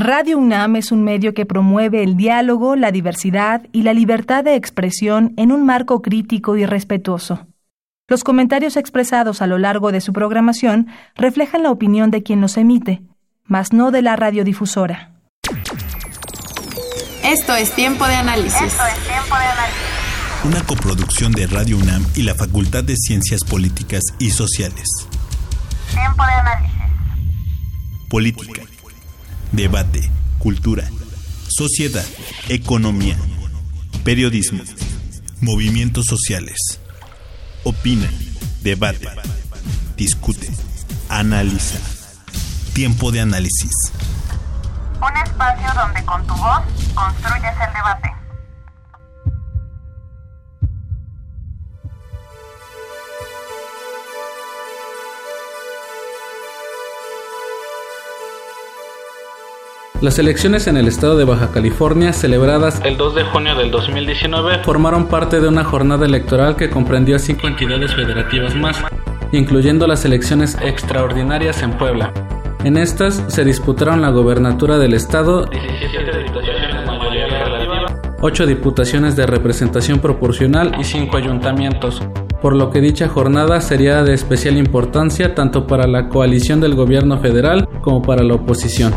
Radio UNAM es un medio que promueve el diálogo, la diversidad y la libertad de expresión en un marco crítico y respetuoso. Los comentarios expresados a lo largo de su programación reflejan la opinión de quien los emite, mas no de la radiodifusora. Esto es Tiempo de Análisis. Esto es Tiempo de Análisis. Una coproducción de Radio UNAM y la Facultad de Ciencias Políticas y Sociales. Tiempo de Análisis. Política debate, cultura, sociedad, economía, periodismo, movimientos sociales. Opina, debate, discute, analiza. Tiempo de análisis. Un espacio donde con tu voz construyes el debate. Las elecciones en el estado de Baja California, celebradas el 2 de junio del 2019, formaron parte de una jornada electoral que comprendió a cinco entidades federativas más, incluyendo las elecciones extraordinarias en Puebla. En estas se disputaron la gobernatura del estado, 17 diputaciones mayoría relativa, 8 diputaciones de representación proporcional y 5 ayuntamientos, por lo que dicha jornada sería de especial importancia tanto para la coalición del gobierno federal como para la oposición.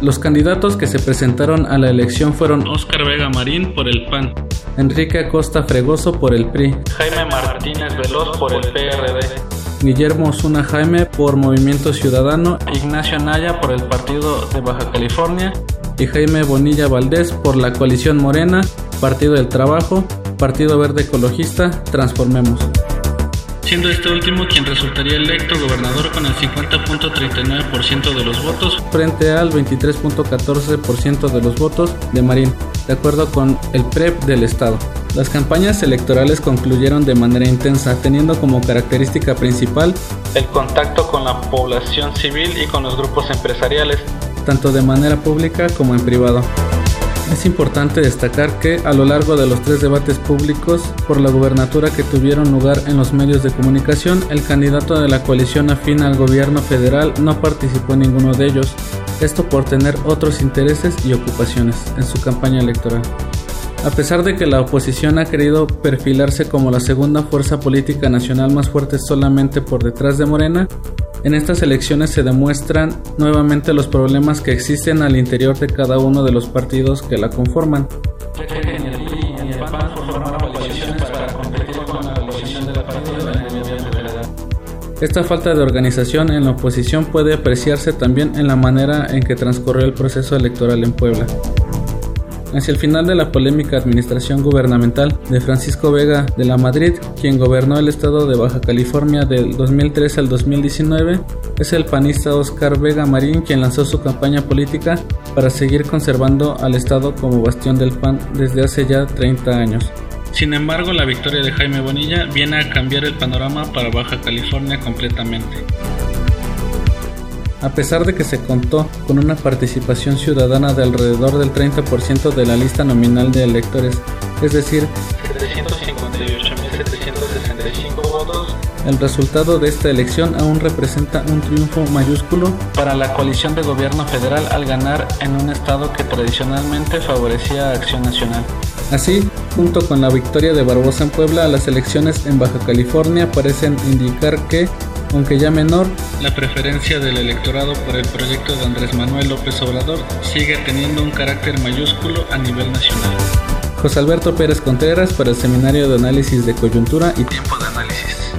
Los candidatos que se presentaron a la elección fueron Óscar Vega Marín por el PAN, Enrique Acosta Fregoso por el PRI, Jaime Martínez Veloz por el PRD, Guillermo Osuna Jaime por Movimiento Ciudadano, Ignacio Naya por el Partido de Baja California y Jaime Bonilla Valdés por la coalición Morena, Partido del Trabajo, Partido Verde Ecologista, Transformemos siendo este último quien resultaría electo gobernador con el 50.39% de los votos frente al 23.14% de los votos de Marín, de acuerdo con el PREP del Estado. Las campañas electorales concluyeron de manera intensa, teniendo como característica principal el contacto con la población civil y con los grupos empresariales, tanto de manera pública como en privado. Es importante destacar que a lo largo de los tres debates públicos por la gubernatura que tuvieron lugar en los medios de comunicación, el candidato de la coalición afín al gobierno federal no participó en ninguno de ellos, esto por tener otros intereses y ocupaciones en su campaña electoral. A pesar de que la oposición ha querido perfilarse como la segunda fuerza política nacional más fuerte solamente por detrás de Morena, en estas elecciones se demuestran nuevamente los problemas que existen al interior de cada uno de los partidos que la conforman. Esta falta de organización en la oposición puede apreciarse también en la manera en que transcurrió el proceso electoral en Puebla. Hacia el final de la polémica administración gubernamental de Francisco Vega de la Madrid, quien gobernó el estado de Baja California del 2003 al 2019, es el panista Oscar Vega Marín quien lanzó su campaña política para seguir conservando al estado como bastión del PAN desde hace ya 30 años. Sin embargo, la victoria de Jaime Bonilla viene a cambiar el panorama para Baja California completamente. A pesar de que se contó con una participación ciudadana de alrededor del 30% de la lista nominal de electores, es decir, 758.765 votos, el resultado de esta elección aún representa un triunfo mayúsculo para la coalición de gobierno federal al ganar en un estado que tradicionalmente favorecía a Acción Nacional. Así, junto con la victoria de Barbosa en Puebla, las elecciones en Baja California parecen indicar que aunque ya menor, la preferencia del electorado por el proyecto de Andrés Manuel López Obrador sigue teniendo un carácter mayúsculo a nivel nacional. José Alberto Pérez Contreras para el Seminario de Análisis de Coyuntura y Tiempo de Análisis.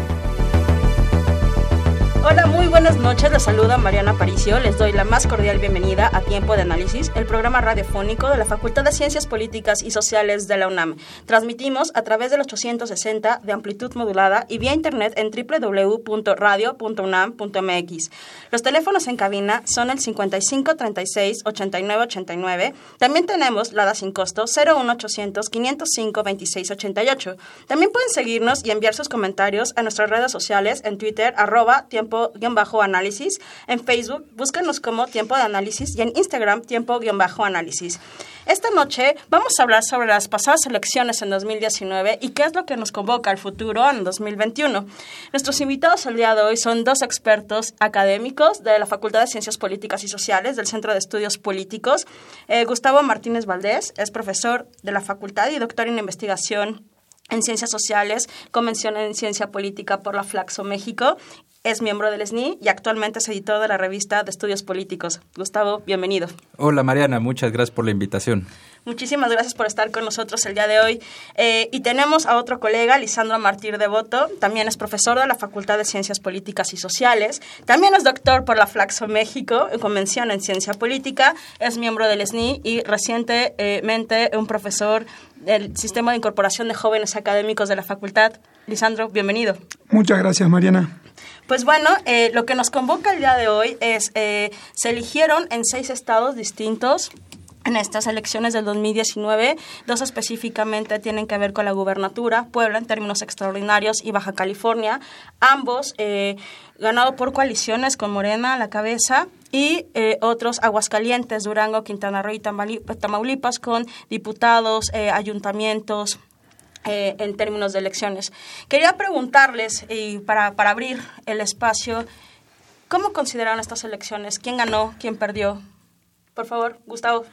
Hola, muy buenas noches. Les saluda Mariana Paricio. Les doy la más cordial bienvenida a Tiempo de Análisis, el programa radiofónico de la Facultad de Ciencias Políticas y Sociales de la UNAM. Transmitimos a través de los 860 de amplitud modulada y vía internet en www.radio.unam.mx. Los teléfonos en cabina son el 55 36 89 89. También tenemos la da sin costo 01800 505 26 88. También pueden seguirnos y enviar sus comentarios a nuestras redes sociales en Twitter, arroba tiempo tiempo-análisis. En Facebook, búscanos como Tiempo de Análisis y en Instagram, tiempo-análisis. Esta noche vamos a hablar sobre las pasadas elecciones en 2019 y qué es lo que nos convoca al futuro en 2021. Nuestros invitados el día de hoy son dos expertos académicos de la Facultad de Ciencias Políticas y Sociales del Centro de Estudios Políticos. Eh, Gustavo Martínez Valdés es profesor de la facultad y doctor en investigación en Ciencias Sociales, Convención en Ciencia Política por la Flaxo México. Es miembro del SNI y actualmente es editor de la revista de Estudios Políticos. Gustavo, bienvenido. Hola Mariana, muchas gracias por la invitación. Muchísimas gracias por estar con nosotros el día de hoy. Eh, y tenemos a otro colega, Lisandro Martir Devoto, también es profesor de la Facultad de Ciencias Políticas y Sociales, también es doctor por la Flaxo México, en Convención en Ciencia Política, es miembro del SNI y recientemente un profesor del Sistema de Incorporación de Jóvenes Académicos de la Facultad. Lisandro, bienvenido. Muchas gracias, Mariana. Pues bueno, eh, lo que nos convoca el día de hoy es, eh, se eligieron en seis estados distintos en estas elecciones del 2019. Dos específicamente tienen que ver con la gubernatura, Puebla en términos extraordinarios y Baja California, ambos eh, ganado por coaliciones con Morena a la cabeza y eh, otros Aguascalientes, Durango, Quintana Roo y Tamaulipas con diputados, eh, ayuntamientos, en términos de elecciones. Quería preguntarles, y para, para abrir el espacio, ¿cómo consideraron estas elecciones? ¿Quién ganó? ¿Quién perdió? Por favor, Gustavo.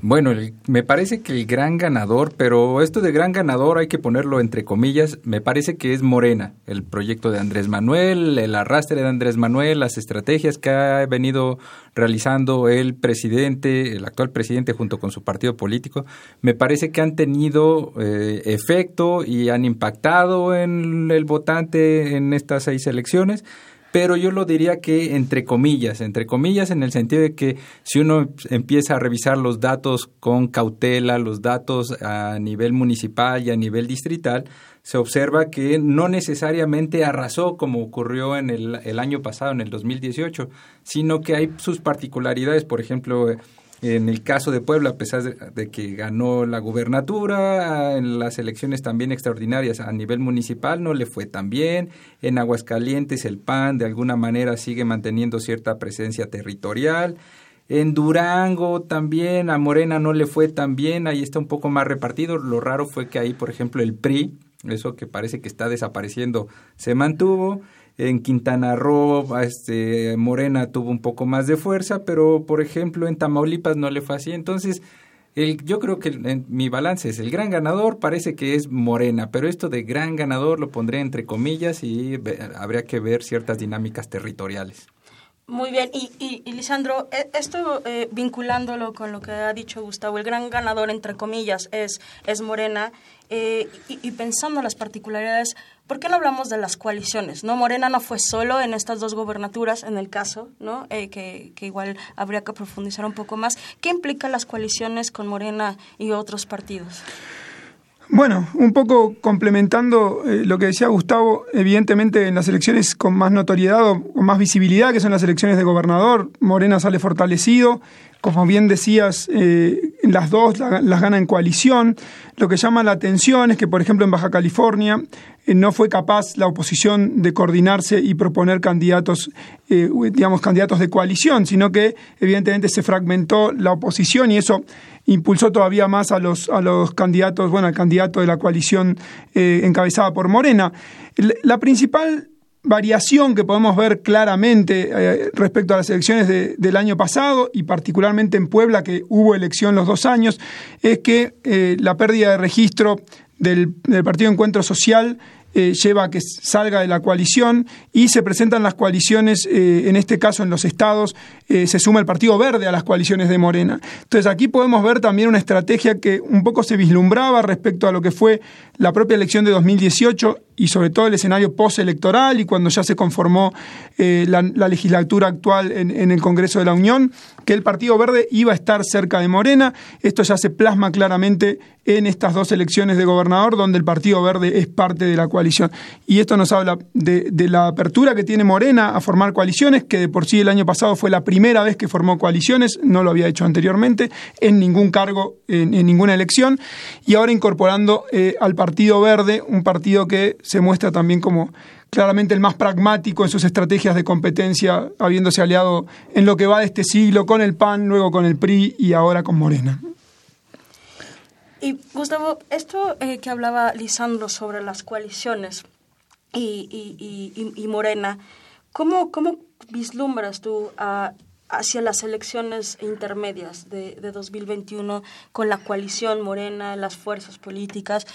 Bueno, me parece que el gran ganador, pero esto de gran ganador hay que ponerlo entre comillas, me parece que es Morena, el proyecto de Andrés Manuel, el arrastre de Andrés Manuel, las estrategias que ha venido realizando el presidente, el actual presidente junto con su partido político, me parece que han tenido eh, efecto y han impactado en el votante en estas seis elecciones pero yo lo diría que entre comillas, entre comillas en el sentido de que si uno empieza a revisar los datos con cautela, los datos a nivel municipal y a nivel distrital, se observa que no necesariamente arrasó como ocurrió en el, el año pasado, en el 2018, sino que hay sus particularidades, por ejemplo, en el caso de Puebla, a pesar de, que ganó la gubernatura, en las elecciones también extraordinarias a nivel municipal no le fue tan bien. En Aguascalientes el PAN de alguna manera sigue manteniendo cierta presencia territorial. En Durango también a Morena no le fue tan bien, ahí está un poco más repartido. Lo raro fue que ahí, por ejemplo, el PRI, eso que parece que está desapareciendo, se mantuvo. En Quintana Roo, este, Morena tuvo un poco más de fuerza, pero por ejemplo en Tamaulipas no le fue así. Entonces, el, yo creo que mi balance es el gran ganador parece que es Morena, pero esto de gran ganador lo pondré entre comillas y habría que ver ciertas dinámicas territoriales. Muy bien, y, y, Lisandro, e, esto eh, vinculándolo con lo que ha dicho Gustavo, el gran ganador, entre comillas, es, es Morena, eh, y, y, pensando las particularidades, ¿por qué no hablamos de las coaliciones? ¿no? Morena no fue solo en estas dos gobernaturas, en el caso, ¿no? Eh, que, que, igual habría que profundizar un poco más. ¿Qué implica las coaliciones con Morena y otros partidos? Bueno, un poco complementando eh, lo que decía Gustavo, evidentemente en las elecciones con más notoriedad o con más visibilidad, que son las elecciones de gobernador, Morena sale fortalecido, como bien decías, eh, las dos las gana en coalición. Lo que llama la atención es que, por ejemplo, en Baja California eh, no fue capaz la oposición de coordinarse y proponer candidatos, eh, digamos, candidatos de coalición, sino que evidentemente se fragmentó la oposición y eso impulsó todavía más a los, a los candidatos, bueno, al candidato de la coalición encabezada por Morena. La principal variación que podemos ver claramente eh, respecto a las elecciones del año pasado y particularmente en Puebla, que hubo elección los dos años, es que eh, la pérdida de registro del, Partido Encuentro Social eh, lleva a que salga de la coalición y se presentan las coaliciones, en este caso en los estados, se suma el Partido Verde a las coaliciones de Morena. Entonces aquí podemos ver también una estrategia que un poco se vislumbraba respecto a lo que fue la propia elección de 2018 y sobre todo el escenario postelectoral y cuando ya se conformó la, legislatura actual en, en el Congreso de la Unión, que el Partido Verde iba a estar cerca de Morena. Esto ya se plasma claramente en estas dos elecciones de gobernador, donde el Partido Verde es parte de la coalición. Y esto nos habla de, la apertura que tiene Morena a formar coaliciones, que de por sí el año pasado fue la primera vez que formó coaliciones, no lo había hecho anteriormente, en ningún cargo, en, ninguna elección, y ahora incorporando eh, al Partido Verde, un partido que se muestra también como claramente el más pragmático en sus estrategias de competencia, habiéndose aliado en lo que va de este siglo con el PAN, luego con el PRI y ahora con Morena. Y Gustavo, esto eh, que hablaba Lisandro sobre las coaliciones y, y, y, Morena, ¿cómo, ¿cómo, vislumbras tú a hacia las elecciones intermedias de, de, 2021 con la coalición morena, las fuerzas políticas.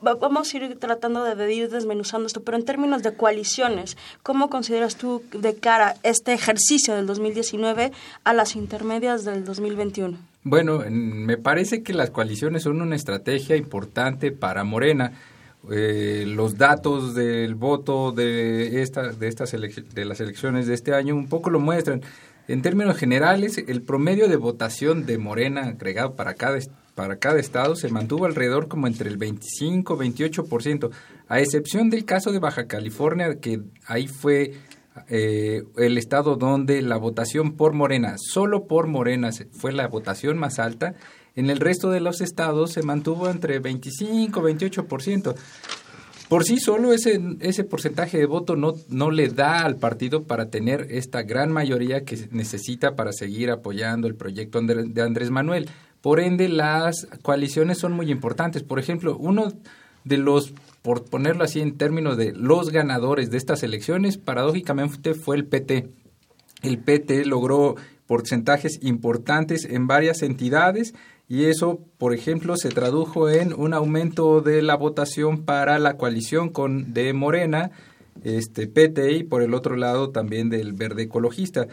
vamos a ir tratando de, ir desmenuzando esto, pero en términos de coaliciones, ¿cómo consideras tú de cara este ejercicio del 2019 a las intermedias del 2021? Bueno, me parece que las coaliciones son una estrategia importante para Morena. Eh, los datos del voto de, esta, de, estas de las elecciones de este año un poco lo muestran. En términos generales, el promedio de votación de Morena agregado para cada, para cada estado se mantuvo alrededor como entre el 25 28%, a excepción del caso de Baja California, que ahí fue eh, el estado donde la votación por Morena, solo por Morena fue la votación más alta. En el resto de los estados se mantuvo entre 25 28%. Por sí solo ese, ese porcentaje de voto no, no le da al partido para tener esta gran mayoría que necesita para seguir apoyando el proyecto de Andrés Manuel. Por ende, las coaliciones son muy importantes. Por ejemplo, uno de los, por ponerlo así en términos de los ganadores de estas elecciones, paradójicamente fue el PT. El PT logró porcentajes importantes en varias entidades y eso, por ejemplo, se tradujo en un aumento de la votación para la coalición con de Morena, este PTI, por el otro lado también del Verde Ecologista.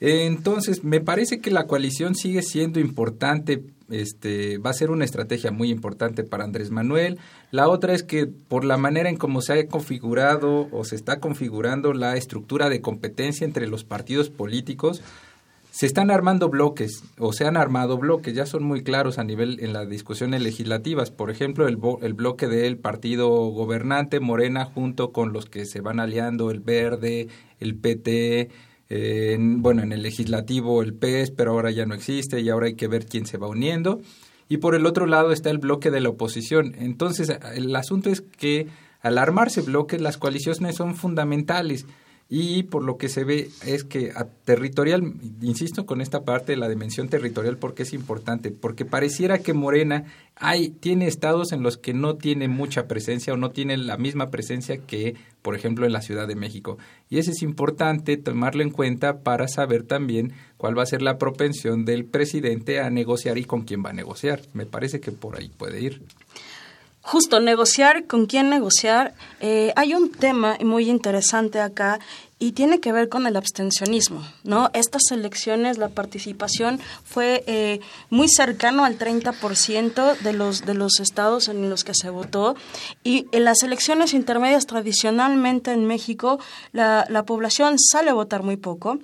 Entonces, me parece que la coalición sigue siendo importante, este, va a ser una estrategia muy importante para Andrés Manuel. La otra es que por la manera en cómo se ha configurado o se está configurando la estructura de competencia entre los partidos políticos, se están armando bloques o se han armado bloques, ya son muy claros a nivel en las discusiones legislativas. Por ejemplo, el, el bloque del partido gobernante Morena junto con los que se van aliando el Verde, el PT, bueno, en el legislativo el PES, pero ahora ya no existe y ahora hay que ver quién se va uniendo. Y por el otro lado está el bloque de la oposición. Entonces, el asunto es que al armarse bloques, las coaliciones son fundamentales y por lo que se ve es que a territorial, insisto con esta parte de la dimensión territorial porque es importante, porque pareciera que Morena hay, tiene estados en los que no tiene mucha presencia o no tiene la misma presencia que, por ejemplo, en la Ciudad de México. Y eso es importante tomarlo en cuenta para saber también cuál va a ser la propensión del presidente a negociar y con quién va a negociar. Me parece que por ahí puede ir justo negociar, con quién negociar. Eh, hay un tema muy interesante acá y tiene que ver con el abstencionismo, ¿no? Estas elecciones, la participación fue eh, muy cercano al 30% de los, de los estados en los que se votó y en las elecciones intermedias tradicionalmente en México la, la población sale a votar muy poco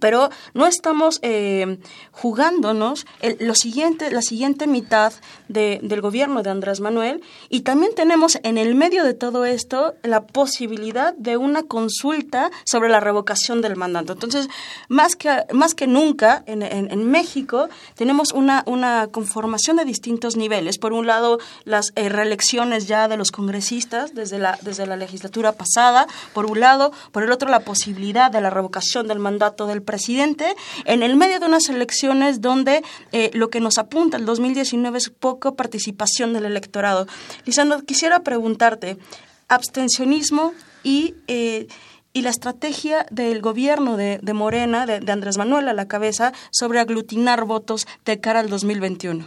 pero no estamos eh, jugándonos lo siguiente, la siguiente mitad de, del gobierno de Andrés Manuel y también tenemos en el medio de todo esto la posibilidad de una consulta sobre la revocación del mandato. Entonces, más que, más que nunca en, en, México tenemos una, una conformación de distintos niveles. Por un lado, las eh, reelecciones ya de los congresistas desde la, desde la legislatura pasada, por un lado, por el otro la posibilidad de la revocación del mandato del presidente en el medio de unas elecciones donde eh, lo que nos apunta el 2019 es poca participación del electorado. Lisandro, quisiera preguntarte, abstencionismo y... Eh, y la estrategia del gobierno de, Morena, de, Andrés Manuel a la cabeza, sobre aglutinar votos de cara al 2021?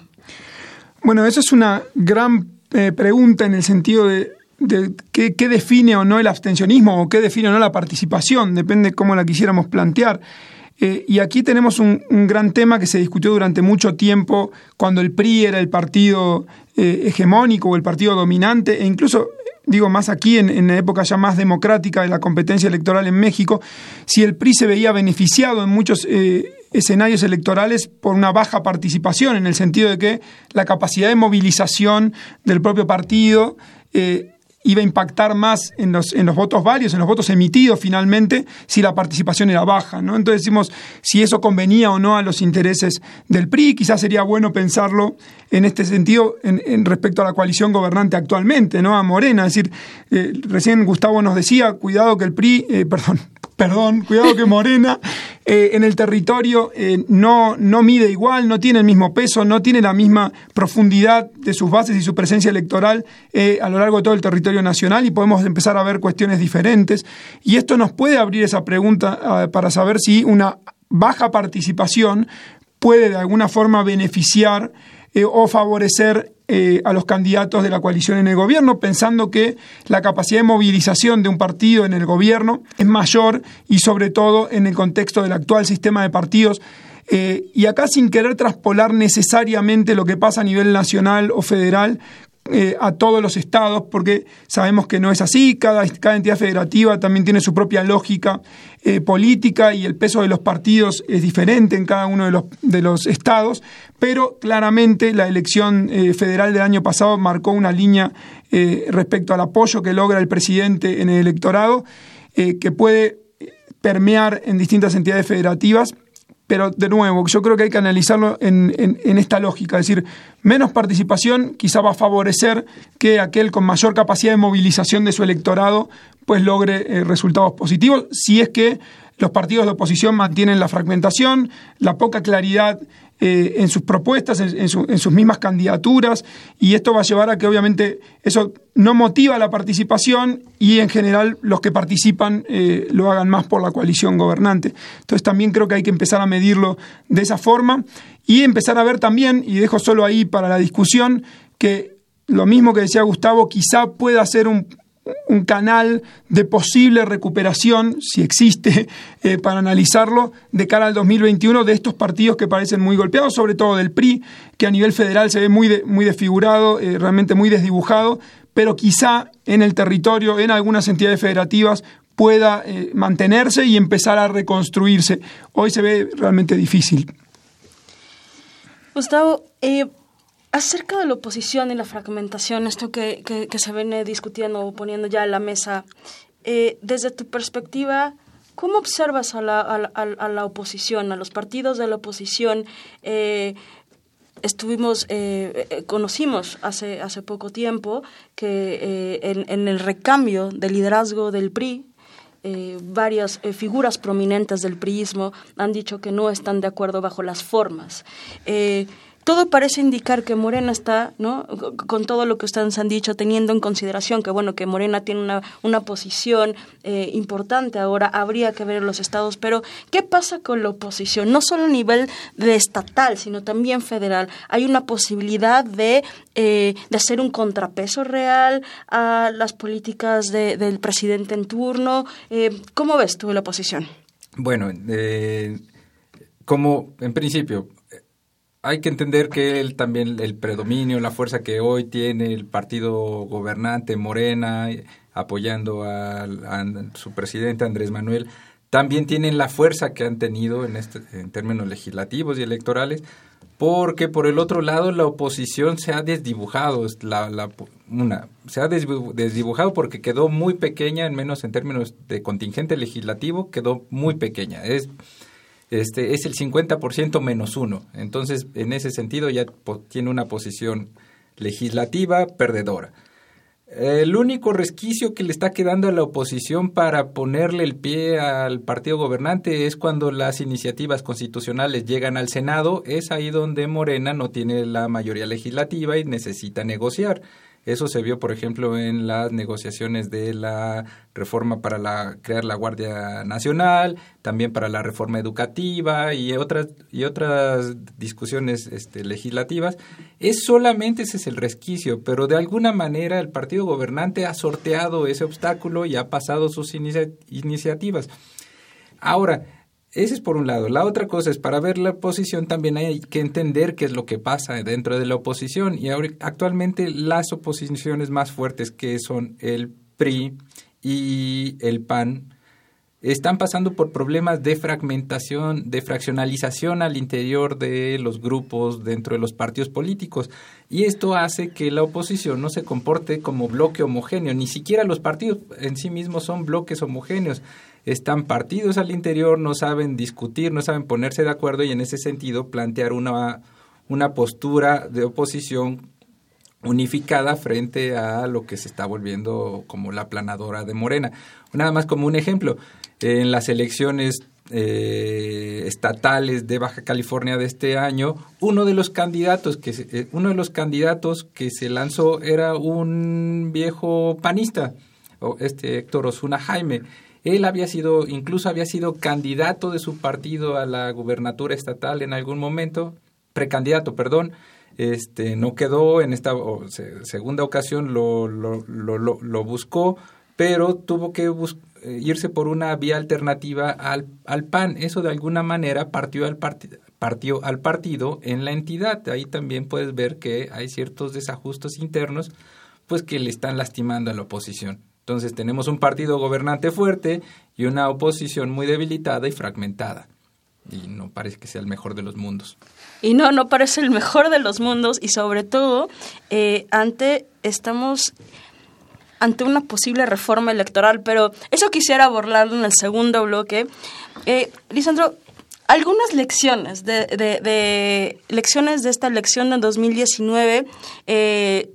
Bueno, eso es una gran eh, pregunta en el sentido de, qué, define o no el abstencionismo o qué define o no la participación, depende cómo la quisiéramos plantear. Eh, y aquí tenemos un, gran tema que se discutió durante mucho tiempo cuando el PRI era el partido eh, hegemónico o el partido dominante, e incluso, digo, más aquí en, en, la época ya más democrática de la competencia electoral en México, si el PRI se veía beneficiado en muchos eh, escenarios electorales por una baja participación, en el sentido de que la capacidad de movilización del propio partido iba a impactar más en los, en los votos varios, en los votos emitidos finalmente, si la participación era baja. ¿no? Entonces decimos si eso convenía o no a los intereses del PRI. Quizás sería bueno pensarlo en este sentido en, respecto a la coalición gobernante actualmente, ¿no? a Morena. Es decir, eh, recién Gustavo nos decía, cuidado que el PRI, eh, perdón, perdón, cuidado que Morena eh, en el territorio eh, no, no mide igual, no tiene el mismo peso, no tiene la misma profundidad de sus bases y su presencia electoral eh, a lo largo de todo el territorio nacional y podemos empezar a ver cuestiones diferentes. Y esto nos puede abrir esa pregunta ah, para saber si una baja participación puede de alguna forma beneficiar o favorecer eh, a los candidatos de la coalición en el gobierno, pensando que la capacidad de movilización de un partido en el gobierno es mayor y sobre todo en el contexto del actual sistema de partidos. Eh, y acá sin querer traspolar necesariamente lo que pasa a nivel nacional o federal, eh, a todos los estados, porque sabemos que no es así, cada, entidad federativa también tiene su propia lógica eh, política y el peso de los partidos es diferente en cada uno de los, de los estados, pero claramente la elección eh, federal del año pasado marcó una línea respecto al apoyo que logra el presidente en el electorado, que puede permear en distintas entidades federativas pero de nuevo, yo creo que hay que analizarlo en, esta lógica, es decir, menos participación quizá va a favorecer que aquel con mayor capacidad de movilización de su electorado pues logre eh, resultados positivos, si es que los partidos de oposición mantienen la fragmentación, la poca claridad eh, en sus propuestas, en, sus mismas candidaturas, y esto va a llevar a que obviamente eso no motiva la participación y en general los que participan eh, lo hagan más por la coalición gobernante. Entonces también creo que hay que empezar a medirlo de esa forma y empezar a ver también, y dejo solo ahí para la discusión, que lo mismo que decía Gustavo, quizá pueda ser un, un canal de posible recuperación, si existe, eh, para analizarlo de cara al 2021 de estos partidos que parecen muy golpeados, sobre todo del PRI, que a nivel federal se ve muy, muy desfigurado, eh, realmente muy desdibujado, pero quizá en el territorio, en algunas entidades federativas, pueda eh, mantenerse y empezar a reconstruirse. Hoy se ve realmente difícil. Gustavo, Acerca de la oposición y la fragmentación, esto que, que, se viene discutiendo o poniendo ya en la mesa, eh, desde tu perspectiva, ¿cómo observas a la, a, la, oposición, a los partidos de la oposición? Eh, estuvimos, eh, conocimos hace, hace poco tiempo que en, en, el recambio del liderazgo del PRI, varias figuras prominentes del priismo han dicho que no están de acuerdo bajo las formas todo parece indicar que Morena está, ¿no? Con todo lo que ustedes han dicho, teniendo en consideración que, bueno, que Morena tiene una, una posición eh, importante ahora, habría que ver los estados, pero ¿qué pasa con la oposición? No solo a nivel de estatal, sino también federal. Hay una posibilidad de, eh, de hacer un contrapeso real a las políticas del presidente en turno. Eh, ¿Cómo ves tú la oposición? Bueno, como en principio hay que entender que él también el predominio, la fuerza que hoy tiene el partido gobernante Morena, apoyando a, su presidente Andrés Manuel, también tienen la fuerza que han tenido en, este, en términos legislativos y electorales, porque por el otro lado la oposición se ha desdibujado, la, la, una, se ha desdibujado porque quedó muy pequeña, en menos en términos de contingente legislativo, quedó muy pequeña. Es este, es el 50% menos uno. Entonces, en ese sentido ya tiene una posición legislativa perdedora. El único resquicio que le está quedando a la oposición para ponerle el pie al partido gobernante es cuando las iniciativas constitucionales llegan al Senado, es ahí donde Morena no tiene la mayoría legislativa y necesita negociar. Eso se vio, por ejemplo, en las negociaciones de la reforma para la, crear la Guardia Nacional, también para la reforma educativa y otras, y otras discusiones este, legislativas. Es solamente ese es el resquicio, pero de alguna manera el partido gobernante ha sorteado ese obstáculo y ha pasado sus iniciativas. Ahora, ese es por un lado. La otra cosa es, para ver la oposición también hay que entender qué es lo que pasa dentro de la oposición. Y actualmente las oposiciones más fuertes que son el PRI y el PAN están pasando por problemas de fragmentación, de fraccionalización al interior de los grupos dentro de los partidos políticos. Y esto hace que la oposición no se comporte como bloque homogéneo, ni siquiera los partidos en sí mismos son bloques homogéneos. Están partidos al interior, no saben discutir, no saben ponerse de acuerdo y en ese sentido plantear una, una postura de oposición unificada frente a lo que se está volviendo como la planadora de Morena. Nada más como un ejemplo, en las elecciones eh, estatales de Baja California de este año, uno de los candidatos que se, eh, uno de los candidatos que se lanzó era un viejo panista, este Héctor Osuna Jaime. Él había sido, incluso había sido candidato de su partido a la gubernatura estatal en algún momento, precandidato, perdón, este, no quedó en esta segunda ocasión, lo, lo, lo, buscó, pero tuvo que eh, irse por una vía alternativa al, al PAN. Eso de alguna manera partió al, partió al partido en la entidad. Ahí también puedes ver que hay ciertos desajustes internos pues que le están lastimando a la oposición. Entonces tenemos un partido gobernante fuerte y una oposición muy debilitada y fragmentada. Y no parece que sea el mejor de los mundos. Y no, no parece el mejor de los mundos y sobre todo eh, ante estamos ante una posible reforma electoral, pero eso quisiera abordarlo en el segundo bloque. Eh, Lisandro, algunas lecciones de, de, lecciones de esta elección de 2019 eh,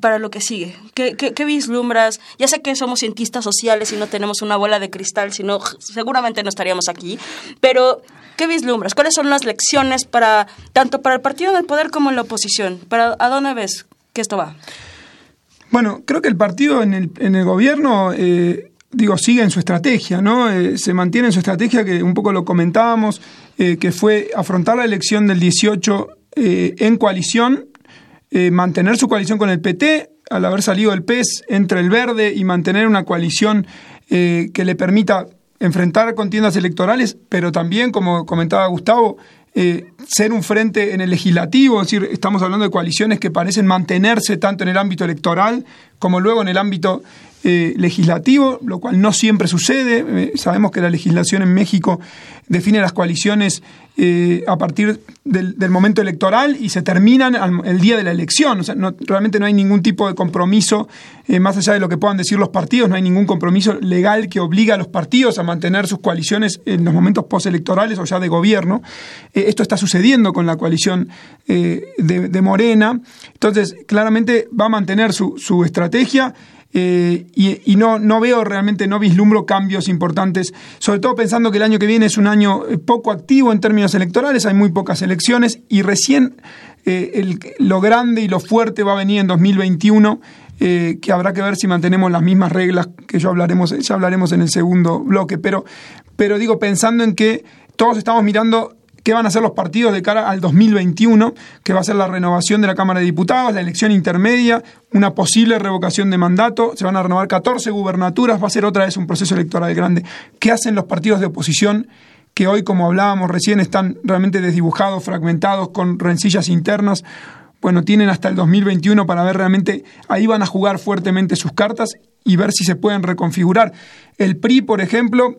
para lo que sigue? ¿Qué, ¿Qué, vislumbras? Ya sé que somos cientistas sociales y no tenemos una bola de cristal, sino seguramente no estaríamos aquí, pero ¿qué vislumbras? ¿Cuáles son las lecciones para tanto para el partido del poder como en la oposición? ¿Para, ¿A dónde ves que esto va? Bueno, creo que el partido en el, en el gobierno... Eh, digo, sigue en su estrategia, ¿no? Eh, se mantiene en su estrategia que un poco lo comentábamos, eh, que fue afrontar la elección del 18 en coalición, eh, mantener su coalición con el PT, al haber salido el PES entre el verde y mantener una coalición eh, que le permita enfrentar contiendas electorales, pero también, como comentaba Gustavo, eh, ser un frente en el legislativo, es decir, estamos hablando de coaliciones que parecen mantenerse tanto en el ámbito electoral como luego en el ámbito eh, legislativo, lo cual no siempre sucede. Eh, sabemos que la legislación en México define las coaliciones eh, a partir del, momento electoral y se terminan el día de la elección. O sea, realmente no hay ningún tipo de compromiso, más allá de lo que puedan decir los partidos, no hay ningún compromiso legal que obliga a los partidos a mantener sus coaliciones en los momentos postelectorales o ya de gobierno. esto está sucediendo con la coalición de, Morena. Entonces, claramente va a mantener su, su estrategia. Eh, y, no, no veo realmente, no vislumbro cambios importantes, sobre todo pensando que el año que viene es un año eh, poco activo en términos electorales, hay muy pocas elecciones y recién eh, lo grande y lo fuerte va a venir en 2021. que habrá que ver si mantenemos las mismas reglas que yo hablaremos, ya hablaremos en el segundo bloque, pero, pero digo, pensando en que todos estamos mirando qué van a hacer los partidos de cara al 2021, que va a ser la renovación de la Cámara de Diputados, la elección intermedia, una posible revocación de mandato, se van a renovar 14 gubernaturas, va a ser otra vez un proceso electoral grande. ¿Qué hacen los partidos de oposición? que hoy, como hablábamos recién, están realmente desdibujados, fragmentados, con rencillas internas. Bueno, tienen hasta el 2021 para ver realmente, ahí van a jugar fuertemente sus cartas y ver si se pueden reconfigurar. El PRI, por ejemplo,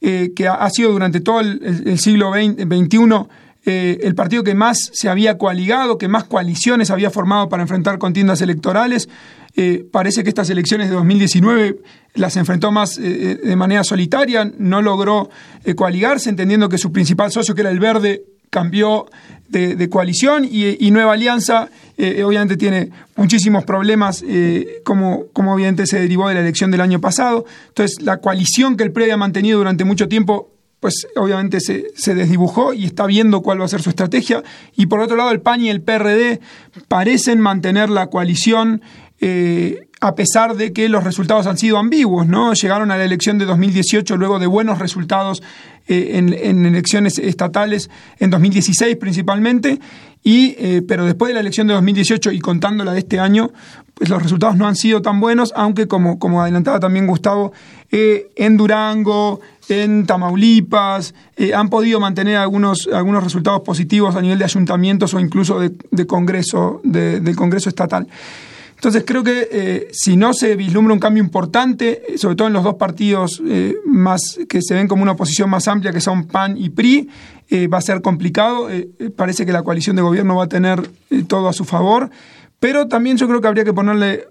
eh, que ha, sido durante todo el, siglo XXI eh, el partido que más se había coaligado, que más coaliciones había formado para enfrentar contiendas electorales. Eh, parece que estas elecciones de 2019 las enfrentó más de manera solitaria, no logró coaligarse, entendiendo que su principal socio, que era el Verde, cambió de, coalición y, Nueva Alianza eh, obviamente tiene muchísimos problemas eh, como, como obviamente se derivó de la elección del año pasado. Entonces la coalición que el PRI había mantenido durante mucho tiempo pues obviamente se, se, desdibujó y está viendo cuál va a ser su estrategia. Y por otro lado, el PAN y el PRD parecen mantener la coalición eh, a pesar de que los resultados han sido ambiguos, ¿no? Llegaron a la elección de 2018 luego de buenos resultados eh, en, elecciones estatales en 2016 principalmente, y, eh, pero después de la elección de 2018 y contándola de este año, pues los resultados no han sido tan buenos, aunque como, como adelantaba también Gustavo, en Durango, en Tamaulipas, han podido mantener algunos, algunos resultados positivos a nivel de ayuntamientos o incluso de, Congreso, del Congreso estatal. Entonces creo que eh, si no se vislumbra un cambio importante, eh, sobre todo en los dos partidos eh, más que se ven como una oposición más amplia, que son PAN y PRI, va a ser complicado. parece que la coalición de gobierno va a tener todo a su favor, pero también yo creo que habría que ponerle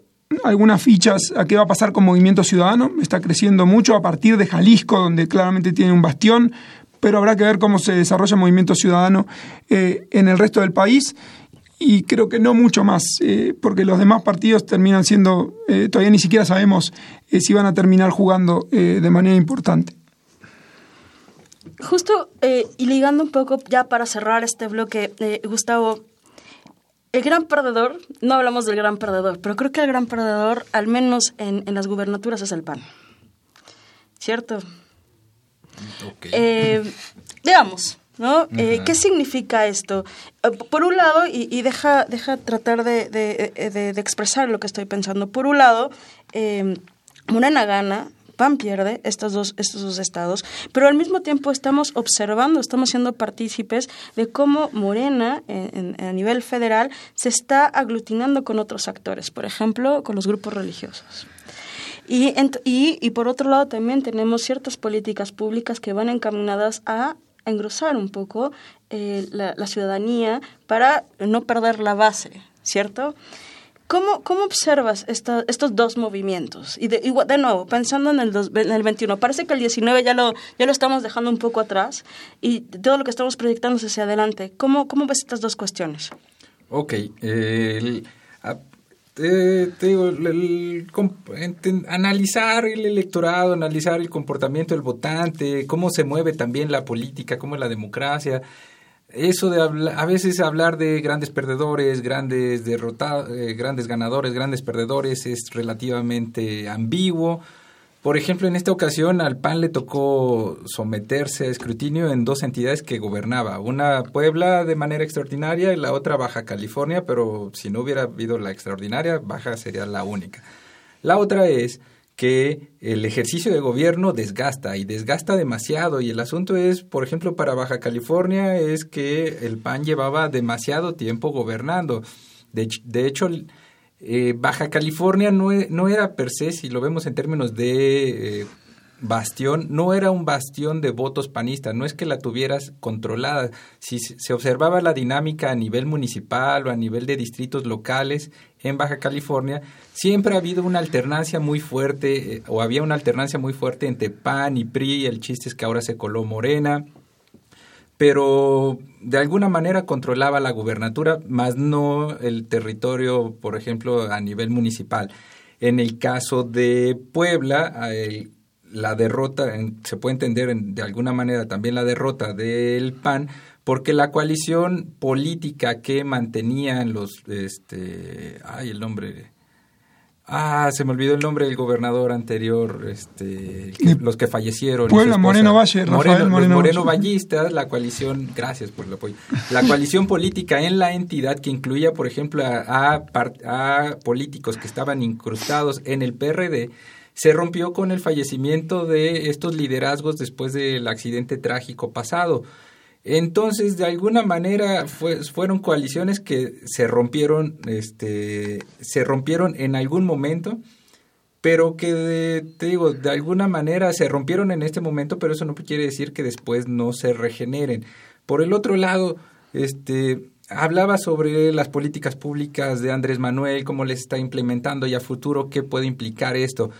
algunas fichas a qué va a pasar con Movimiento Ciudadano. Está creciendo mucho a partir de Jalisco, donde claramente tiene un bastión, pero habrá que ver cómo se desarrolla Movimiento Ciudadano en el resto del país y creo que no mucho más, eh, porque los demás partidos terminan siendo, eh, todavía ni siquiera sabemos eh, si van a terminar jugando de manera importante. Justo, y ligando un poco ya para cerrar este bloque, Gustavo, el gran perdedor, no hablamos del gran perdedor, pero creo que el gran perdedor, al menos en, en las gubernaturas, es el PAN. ¿Cierto? Okay. digamos, ¿no? Eh, ¿Qué significa esto? Eh, por un lado, y, deja, deja tratar de, de, expresar lo que estoy pensando, por un lado, eh, Morena gana, PAN pierde estos dos, estos dos estados, pero al mismo tiempo estamos observando, estamos siendo partícipes de cómo Morena a nivel federal se está aglutinando con otros actores, por ejemplo, con los grupos religiosos. Y, y, y, por otro lado también tenemos ciertas políticas públicas que van encaminadas a engrosar un poco eh, la, ciudadanía para no perder la base, ¿cierto? ¿Cómo, cómo observas estos dos movimientos? Y de, nuevo, pensando en el, en el 21, parece que el 19 ya lo, ya lo estamos dejando un poco atrás y todo lo que estamos proyectando hacia adelante. ¿Cómo, cómo ves estas dos cuestiones? Ok, te digo, analizar el electorado, analizar el comportamiento del votante, cómo se mueve también la política, cómo es la democracia. Eso de a veces hablar de grandes perdedores, grandes derrotados, eh, grandes ganadores, grandes perdedores es relativamente ambiguo por ejemplo, en esta ocasión al PAN le tocó someterse a escrutinio en dos entidades que gobernaba, una Puebla de manera extraordinaria y la otra Baja California, pero si no hubiera habido la extraordinaria, Baja sería la única. La otra es que el ejercicio de gobierno desgasta y desgasta demasiado y el asunto es, por ejemplo, para Baja California es que el PAN llevaba demasiado tiempo gobernando. De, de hecho, eh, Baja California no, e, no, era per se, si lo vemos en términos de eh, bastión, no era un bastión de votos panistas, no es que la tuvieras controlada. Si se observaba la dinámica a nivel municipal o a nivel de distritos locales en Baja California, siempre ha habido una alternancia muy fuerte, eh, o había una alternancia muy fuerte entre PAN y PRI, el chiste es que ahora se coló Morena, pero de alguna manera controlaba la gubernatura, más no el territorio, por ejemplo, a nivel municipal. En el caso de Puebla, la derrota, se puede entender de alguna manera también la derrota del PAN, porque la coalición política que mantenían los, este, ay, el nombre, Ah, se me olvidó el nombre del gobernador anterior, este, los que fallecieron. Puebla, Moreno Valle, Rafael Moreno, Moreno Vallistas, la coalición, gracias por el apoyo, la coalición política en la entidad que incluía, por ejemplo, a, a políticos que estaban incrustados en el PRD, se rompió con el fallecimiento de estos liderazgos después del accidente trágico pasado. Entonces, de alguna manera, fueron coaliciones que se rompieron, este, se rompieron en algún momento, pero que, te digo, de alguna manera se rompieron en este momento, pero eso no quiere decir que después no se regeneren. Por el otro lado, este, hablaba sobre las políticas públicas de Andrés Manuel, cómo les está implementando y a futuro qué puede implicar esto.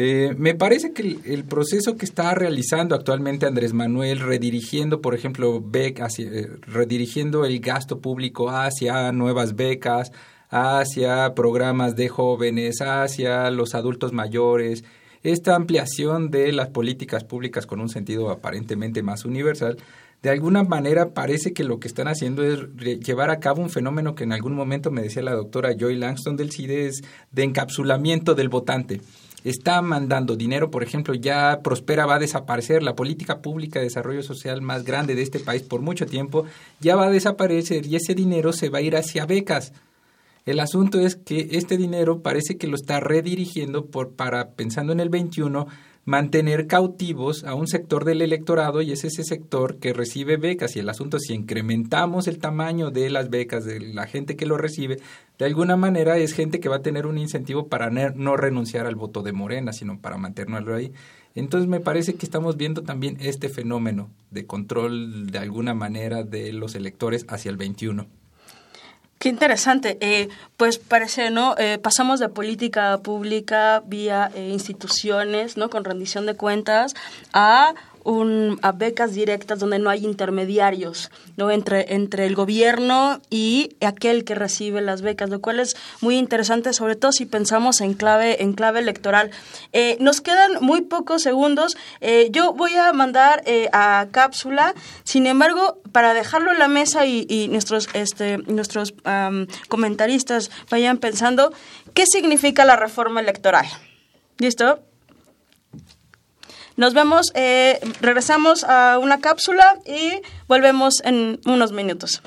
Eh, me parece que el, proceso que está realizando actualmente Andrés Manuel, redirigiendo, por ejemplo, becas, eh, redirigiendo el gasto público hacia nuevas becas, hacia programas de jóvenes, hacia los adultos mayores, esta ampliación de las políticas públicas con un sentido aparentemente más universal, de alguna manera parece que lo que están haciendo es llevar a cabo un fenómeno que en algún momento me decía la doctora Joy Langston del CIDE, es de encapsulamiento del votante está mandando dinero, por ejemplo, ya Prospera va a desaparecer, la política pública de desarrollo social más grande de este país por mucho tiempo ya va a desaparecer y ese dinero se va a ir hacia becas. El asunto es que este dinero parece que lo está redirigiendo por, para, pensando en el 21, mantener cautivos a un sector del electorado y es ese sector que recibe becas y el asunto si incrementamos el tamaño de las becas de la gente que lo recibe, de alguna manera es gente que va a tener un incentivo para no renunciar al voto de Morena, sino para mantenerlo ahí. Entonces me parece que estamos viendo también este fenómeno de control de alguna manera de los electores hacia el 21. Qué interesante. Eh, pues parece, ¿no? Eh, pasamos de política pública vía eh, instituciones, ¿no? Con rendición de cuentas a un, a becas directas donde no hay intermediarios no entre entre el gobierno y aquel que recibe las becas lo cual es muy interesante sobre todo si pensamos en clave en clave electoral. Eh, nos quedan muy pocos segundos. Eh, yo voy a mandar eh, a cápsula. Sin embargo para dejarlo en la mesa y, nuestros este nuestros comentaristas vayan pensando qué significa la reforma electoral listo nos vemos, eh, regresamos a una cápsula y volvemos en unos minutos.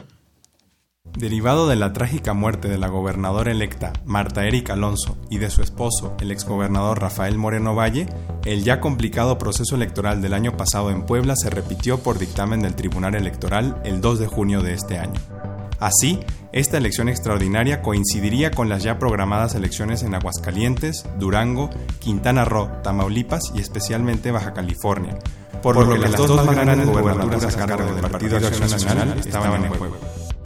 Derivado de la trágica muerte de la gobernadora electa Marta Erika Alonso y de su esposo, el exgobernador Rafael Moreno Valle, el ya complicado proceso electoral del año pasado en Puebla se repitió por dictamen del Tribunal Electoral el 2 de junio de este año. Así, esta elección extraordinaria coincidiría con las ya programadas elecciones en Aguascalientes, Durango, Quintana Roo, Tamaulipas y especialmente Baja California, por, lo, que, las dos más grandes gobernaturas a cargo del Partido Acción Nacional estaban en juego.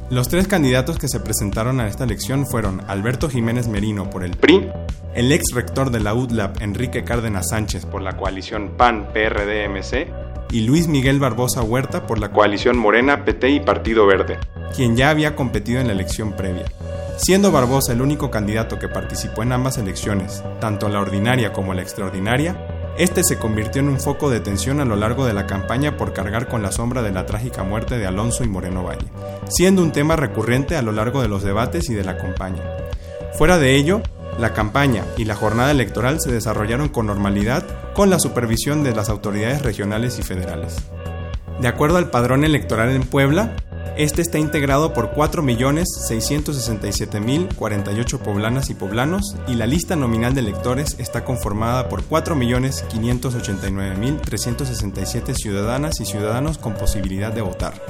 Los tres candidatos que se presentaron a esta elección fueron Alberto Jiménez Merino por el PRI, el ex rector de la UDLAP Enrique Cárdenas Sánchez por la coalición PAN-PRD-MC y Luis Miguel Barbosa Huerta por la coalición Morena, PT y Partido Verde quien ya había competido en la elección previa. Siendo Barbosa el único candidato que participó en ambas elecciones, tanto la ordinaria como la extraordinaria, este se convirtió en un foco de tensión a lo largo de la campaña por cargar con la sombra de la trágica muerte de Alonso y Moreno Valle, siendo un tema recurrente a lo largo de los debates y de la campaña. Fuera de ello, la campaña y la jornada electoral se desarrollaron con normalidad con la supervisión de las autoridades regionales y federales. De acuerdo al padrón electoral en Puebla, este está integrado por 4.667.048 poblanas y poblanos y la lista nominal de electores está conformada por 4.589.367 ciudadanas y ciudadanos con posibilidad de votar.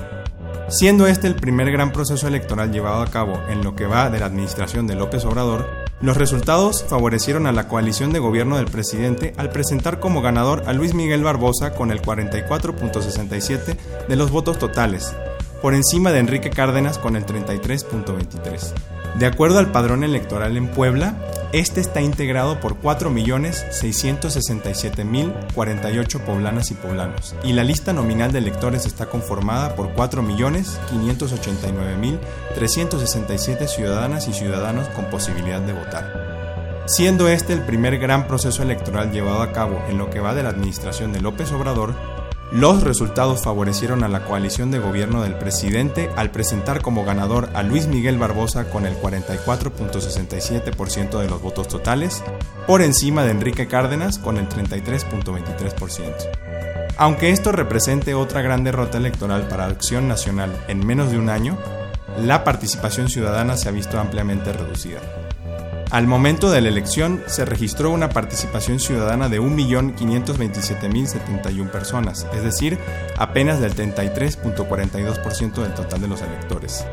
Siendo este el primer gran proceso electoral llevado a cabo en lo que va de la administración de López Obrador, los resultados favorecieron a la coalición de gobierno del presidente al presentar como ganador a Luis Miguel Barbosa con el 44.67 de los votos totales, por encima de Enrique Cárdenas con el 33.23. De acuerdo al padrón electoral en Puebla, este está integrado por 4.667.048 poblanas y poblanos, y la lista nominal de electores está conformada por 4.589.367 ciudadanas y ciudadanos con posibilidad de votar. Siendo este el primer gran proceso electoral llevado a cabo en lo que va de la administración de López Obrador, los resultados favorecieron a la coalición de gobierno del presidente al presentar como ganador a Luis Miguel Barbosa con el 44.67% de los votos totales, por encima de Enrique Cárdenas con el 33.23%. Aunque esto represente otra gran derrota electoral para Acción Nacional en menos de un año, la participación ciudadana se ha visto ampliamente reducida. Al momento de la elección se registró una participación ciudadana de 1.527.071 personas, es decir, apenas del 33.42% del total de los electores.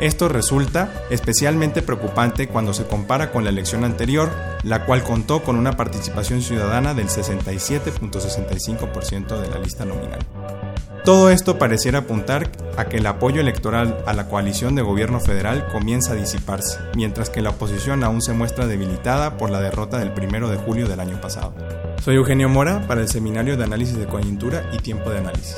Esto resulta especialmente preocupante cuando se compara con la elección anterior, la cual contó con una participación ciudadana del 67.65% de la lista nominal. Todo esto pareciera apuntar a que el apoyo electoral a la coalición de gobierno federal comienza a disiparse, mientras que la oposición aún se muestra debilitada por la derrota del primero de julio del año pasado. Soy Eugenio Mora para el Seminario de Análisis de Coyuntura y Tiempo de Análisis.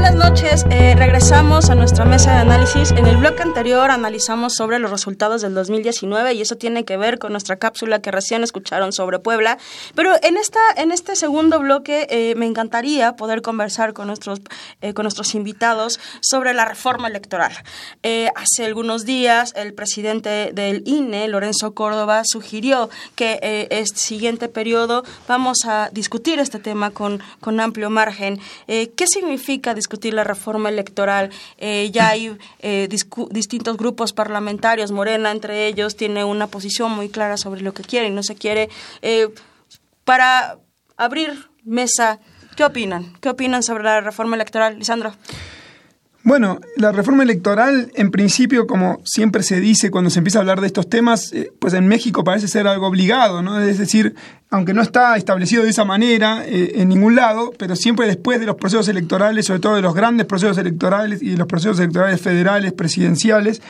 Buenas noches. Eh, regresamos a nuestra mesa de análisis. En el bloque anterior analizamos sobre los resultados del 2019 y eso tiene que ver con nuestra cápsula que recién escucharon sobre Puebla. Pero en esta en este segundo bloque eh, me encantaría poder conversar con nuestros eh, con nuestros invitados sobre la reforma electoral. hace algunos días el presidente del INE, Lorenzo Córdoba, sugirió que este siguiente periodo vamos a discutir este tema con con amplio margen. ¿Qué significa discutir la reforma electoral. Eh, ya hay eh, distintos grupos parlamentarios, Morena entre ellos tiene una posición muy clara sobre lo que quiere y no se quiere. Eh, para abrir mesa, ¿qué opinan? ¿Qué opinan sobre la reforma electoral, Lisandro? Bueno, la reforma electoral, en principio, como siempre se dice cuando se empieza a hablar de estos temas, eh, pues en México parece ser algo obligado, ¿no? Es decir, aunque no está establecido de esa manera eh, en ningún lado, pero siempre después de los procesos electorales, sobre todo de los grandes procesos electorales y de los procesos electorales federales, presidenciales,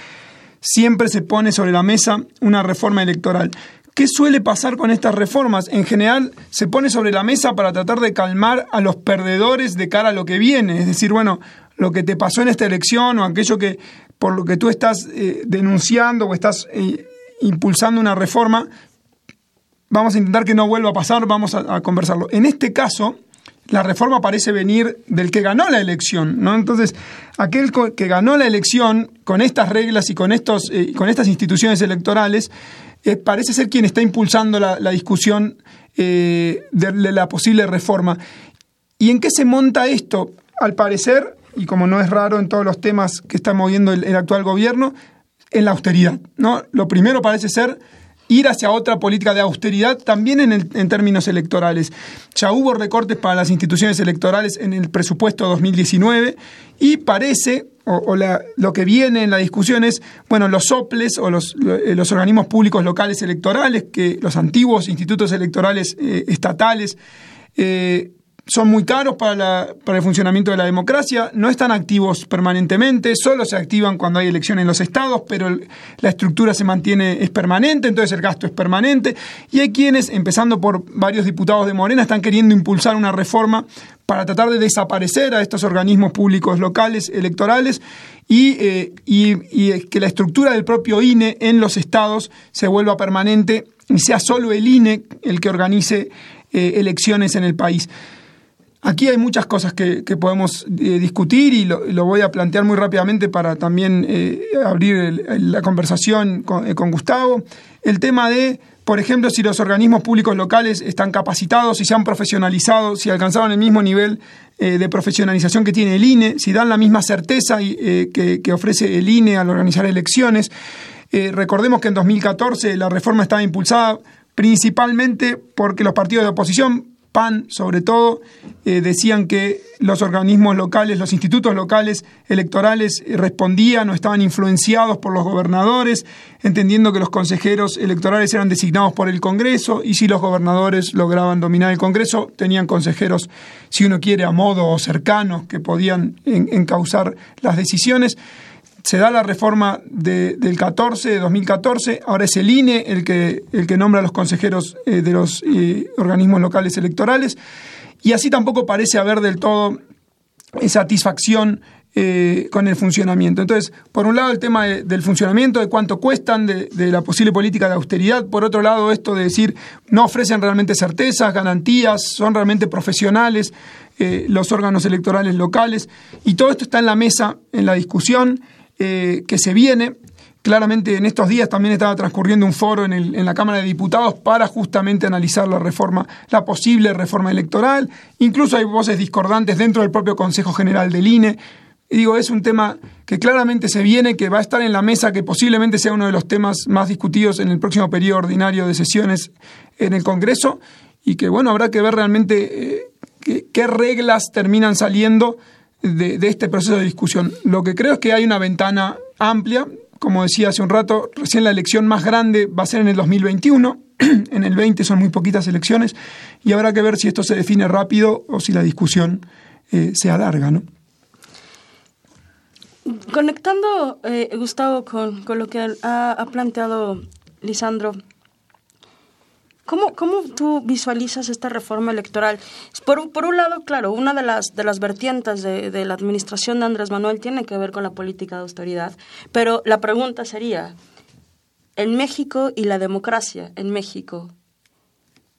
siempre se pone sobre la mesa una reforma electoral. ¿Qué suele pasar con estas reformas? En general se pone sobre la mesa para tratar de calmar a los perdedores de cara a lo que viene. Es decir, bueno, lo que te pasó en esta elección o aquello que por lo que tú estás eh, denunciando o estás eh, impulsando una reforma, vamos a intentar que no vuelva a pasar, vamos a, conversarlo. En este caso, la reforma parece venir del que ganó la elección, ¿no? Entonces, aquel que ganó la elección con estas reglas y con, estos, eh, con estas instituciones electorales, parece ser quien está impulsando la, discusión de, la posible reforma. ¿Y en qué se monta esto? Al parecer, y como no es raro en todos los temas que está moviendo el, actual gobierno, en la austeridad. ¿no? Lo primero parece ser ir hacia otra política de austeridad también en, en, términos electorales. Ya hubo recortes para las instituciones electorales en el presupuesto 2019 y parece, o, lo que viene en la discusión es, bueno, los soples o los, los organismos públicos locales electorales, que los antiguos institutos electorales eh, estatales, eh, son muy caros para, para, el funcionamiento de la democracia, no están activos permanentemente, solo se activan cuando hay elecciones en los estados, pero la estructura se mantiene, es permanente, entonces el gasto es permanente. Y hay quienes, empezando por varios diputados de Morena, están queriendo impulsar una reforma para tratar de desaparecer a estos organismos públicos locales electorales y, eh, que la estructura del propio INE en los estados se vuelva permanente y sea solo el INE el que organice eh, elecciones en el país. Aquí hay muchas cosas que, podemos eh, discutir y lo, voy a plantear muy rápidamente para también eh, abrir la conversación eh, con, Gustavo. El tema de, por ejemplo, si los organismos públicos locales están capacitados, si se han profesionalizado, si alcanzaron el mismo nivel de profesionalización que tiene el INE, si dan la misma certeza que, que, ofrece el INE al organizar elecciones. recordemos que en 2014 la reforma estaba impulsada principalmente porque los partidos de oposición PAN sobre todo, eh, decían que los organismos locales, los institutos locales electorales eh, respondían o estaban influenciados por los gobernadores, entendiendo que los consejeros electorales eran designados por el Congreso y si los gobernadores lograban dominar el Congreso, tenían consejeros, si uno quiere, a modo o cercanos que podían encauzar las decisiones se da la reforma de, del 14, de 2014, ahora es el INE el que, el que nombra a los consejeros eh, de los eh, organismos locales electorales, y así tampoco parece haber del todo satisfacción eh, con el funcionamiento. Entonces, por un lado el tema del funcionamiento, de cuánto cuestan, de, la posible política de austeridad, por otro lado esto de decir no ofrecen realmente certezas, garantías, son realmente profesionales los órganos electorales locales, y todo esto está en la mesa, en la discusión. Eh, que se viene. Claramente en estos días también estaba transcurriendo un foro en, el, en, la Cámara de Diputados para justamente analizar la reforma, la posible reforma electoral. Incluso hay voces discordantes dentro del propio Consejo General del INE. Y digo, es un tema que claramente se viene, que va a estar en la mesa, que posiblemente sea uno de los temas más discutidos en el próximo periodo ordinario de sesiones en el Congreso y que, bueno, habrá que ver realmente eh, qué reglas terminan saliendo de, este proceso de discusión. Lo que creo es que hay una ventana amplia, como decía hace un rato, recién la elección más grande va a ser en el 2021, en el 20 son muy poquitas elecciones, y habrá que ver si esto se define rápido o si la discusión eh, se alarga, ¿no? Conectando, eh, Gustavo, con, lo que ha planteado Lisandro, ¿Cómo, ¿Cómo tú visualizas esta reforma electoral? Por, por un lado, claro, una de las, de las vertientes de, la administración de Andrés Manuel tiene que ver con la política de austeridad, pero la pregunta sería, en México y la democracia en México,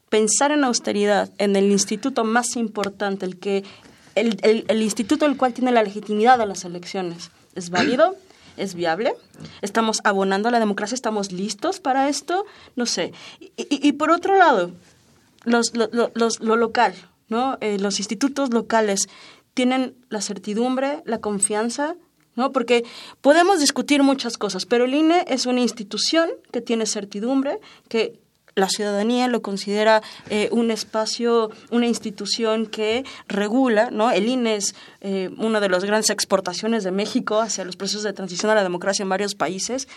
pensar en austeridad en el instituto más importante, el, que, el, el instituto el cual tiene la legitimidad de las elecciones, ¿es válido? ¿Es viable? ¿Estamos abonando a la democracia? ¿Estamos listos para esto? No sé. Y, por otro lado, los, lo, local, ¿no? Eh, los institutos locales tienen la certidumbre, la confianza, ¿no? Porque podemos discutir muchas cosas, pero el INE es una institución que tiene certidumbre, que la ciudadanía lo considera eh, un espacio, una institución que regula, ¿no? El INE es eh, una de las grandes exportaciones de México hacia los procesos de transición a la democracia en varios países.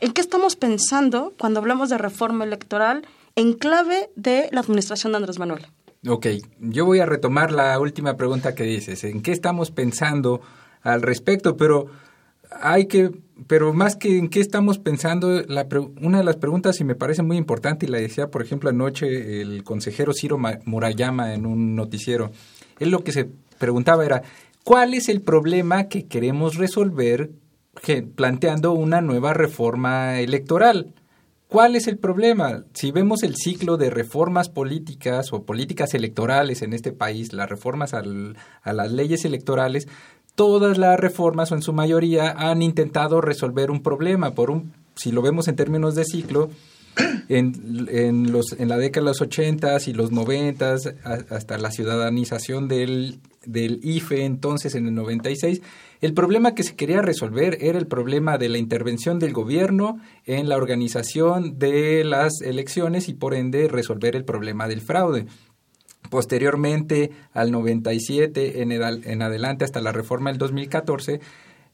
¿En qué estamos pensando cuando hablamos de reforma electoral en clave de la administración de Andrés Manuel? Ok, yo voy a retomar la última pregunta que dices. ¿En qué estamos pensando al respecto? Pero hay que, pero más que en qué estamos pensando, la, una de las preguntas y me parece muy importante y la decía, por ejemplo, anoche el consejero Ciro Murayama en un noticiero, él lo que se preguntaba era, ¿cuál es el problema que queremos resolver planteando una nueva reforma electoral? ¿Cuál es el problema? Si vemos el ciclo de reformas políticas o políticas electorales en este país, las reformas a las leyes electorales, todas las reformas o en su mayoría han intentado resolver un problema. Por un, si lo vemos en términos de ciclo, en, en, los, en la década de los 80 y los 90 hasta la ciudadanización del, del IFE entonces en el 96, el problema que se quería resolver era el problema de la intervención del gobierno en la organización de las elecciones y por ende resolver el problema del fraude. Posteriormente, al 97 en, en adelante hasta la reforma del 2014,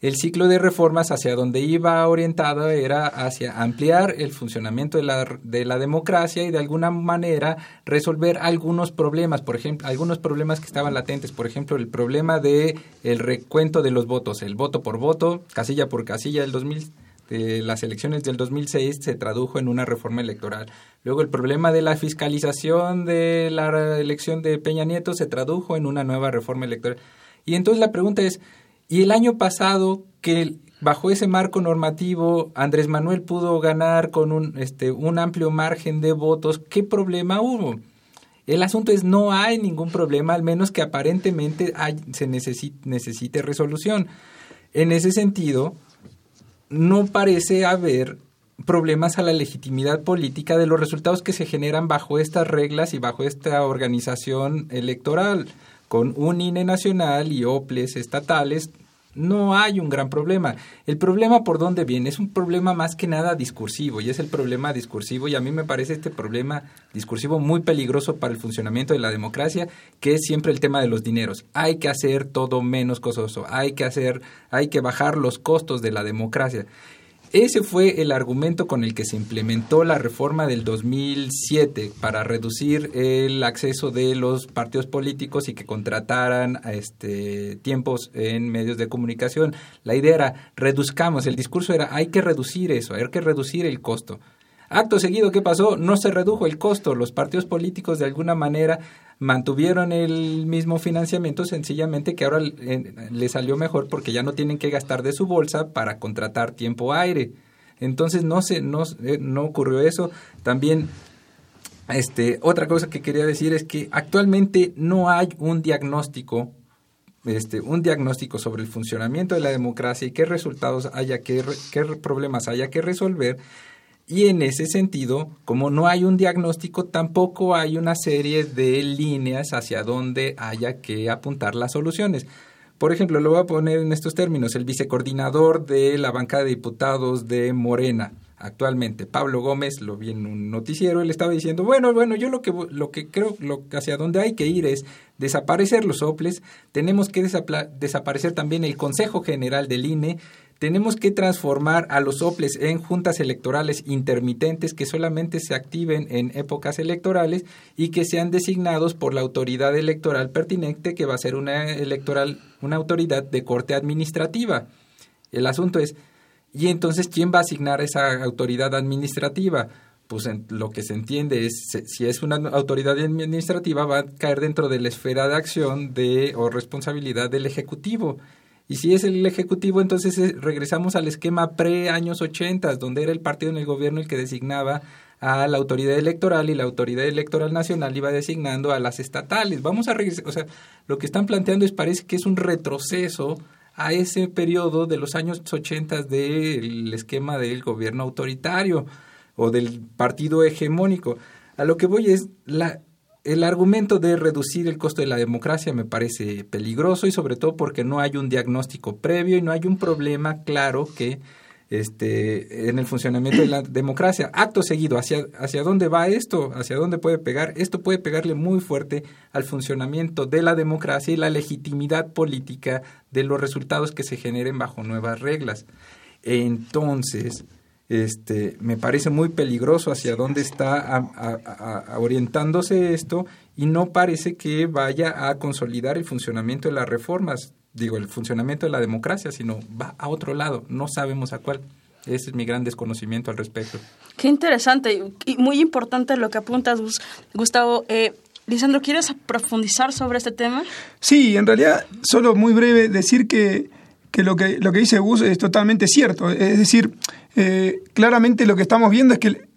el ciclo de reformas hacia donde iba orientado era hacia ampliar el funcionamiento de la, de la democracia y de alguna manera resolver algunos problemas, por ejemplo, algunos problemas que estaban latentes, por ejemplo, el problema de el recuento de los votos, el voto por voto, casilla por casilla del 2000 de las elecciones del 2006 se tradujo en una reforma electoral. Luego el problema de la fiscalización de la elección de Peña Nieto se tradujo en una nueva reforma electoral. Y entonces la pregunta es, ¿y el año pasado que bajo ese marco normativo Andrés Manuel pudo ganar con un, este, un amplio margen de votos, qué problema hubo? El asunto es no hay ningún problema, al menos que aparentemente se necesite, necesite resolución. En ese sentido, no parece haber problemas a la legitimidad política de los resultados que se generan bajo estas reglas y bajo esta organización electoral. Con un INE nacional y OPLES estatales no hay un gran problema. El problema por dónde viene es un problema más que nada discursivo y es el problema discursivo y a mí me parece este problema discursivo muy peligroso para el funcionamiento de la democracia, que es siempre el tema de los dineros. Hay que hacer todo menos costoso, hay que hacer, hay que bajar los costos de la democracia. Ese fue el argumento con el que se implementó la reforma del 2007 para reducir el acceso de los partidos políticos y que contrataran este, tiempos en medios de comunicación. La idea era reduzcamos, el discurso era hay que reducir eso, hay que reducir el costo. Acto seguido, ¿qué pasó? No se redujo el costo. Los partidos políticos de alguna manera mantuvieron el mismo financiamiento, sencillamente que ahora le salió mejor porque ya no tienen que gastar de su bolsa para contratar tiempo aire. Entonces no se no, eh, no ocurrió eso. También este otra cosa que quería decir es que actualmente no hay un diagnóstico este, un diagnóstico sobre el funcionamiento de la democracia y qué resultados haya que, qué problemas haya que resolver y en ese sentido, como no hay un diagnóstico, tampoco hay una serie de líneas hacia donde haya que apuntar las soluciones. Por ejemplo, lo voy a poner en estos términos, el vicecoordinador de la bancada de diputados de Morena actualmente, Pablo Gómez, lo vi en un noticiero, él estaba diciendo, bueno, bueno, yo lo que, lo que creo, lo, hacia donde hay que ir es desaparecer los soples, tenemos que desaparecer también el Consejo General del INE, tenemos que transformar a los OPLES en juntas electorales intermitentes que solamente se activen en épocas electorales y que sean designados por la autoridad electoral pertinente que va a ser una electoral una autoridad de corte administrativa. El asunto es ¿y entonces quién va a asignar esa autoridad administrativa? Pues lo que se entiende es si es una autoridad administrativa va a caer dentro de la esfera de acción de o responsabilidad del ejecutivo y si es el Ejecutivo, entonces eh, regresamos al esquema pre-años 80, donde era el partido en el gobierno el que designaba a la autoridad electoral y la autoridad electoral nacional iba designando a las estatales. Vamos a regresar, o sea, lo que están planteando es parece que es un retroceso a ese periodo de los años 80 del esquema del gobierno autoritario o del partido hegemónico. A lo que voy es la el argumento de reducir el costo de la democracia me parece peligroso y sobre todo porque no hay un diagnóstico previo y no hay un problema claro que este, en el funcionamiento de la democracia. Acto seguido, ¿hacia, ¿hacia dónde va esto? ¿Hacia dónde puede pegar? Esto puede pegarle muy fuerte al funcionamiento de la democracia y la legitimidad política de los resultados que se generen bajo nuevas reglas. Entonces, este, me parece muy peligroso hacia dónde está orientándose esto y no parece que vaya a consolidar el funcionamiento de las reformas, digo, el funcionamiento de la democracia, sino va a otro lado, no sabemos a cuál. Ese es mi gran desconocimiento al respecto. Qué interesante y muy importante lo que apuntas, Gustavo. Eh, Lisandro, ¿quieres profundizar sobre este tema? Sí, en realidad, solo muy breve decir que, que, lo, que lo que dice Gus es totalmente cierto. Es decir, eh, claramente lo que estamos viendo es que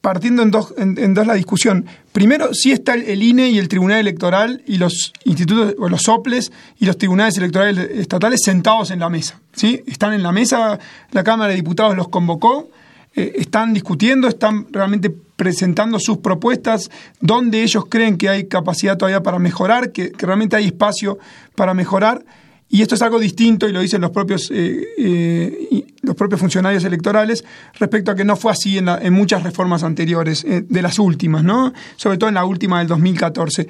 partiendo en dos, en, dos la discusión. Primero, sí está el, INE y el Tribunal Electoral y los institutos, o los soples y los tribunales electorales estatales sentados en la mesa. ¿sí? Están en la mesa, la Cámara de Diputados los convocó, eh, están discutiendo, están realmente presentando sus propuestas, donde ellos creen que hay capacidad todavía para mejorar, que realmente hay espacio para mejorar. Y esto es algo distinto, y lo dicen los propios, eh, eh, los propios funcionarios electorales, respecto a que no fue así en, en muchas reformas anteriores, eh, de las últimas, ¿no? Sobre todo en la última del 2014.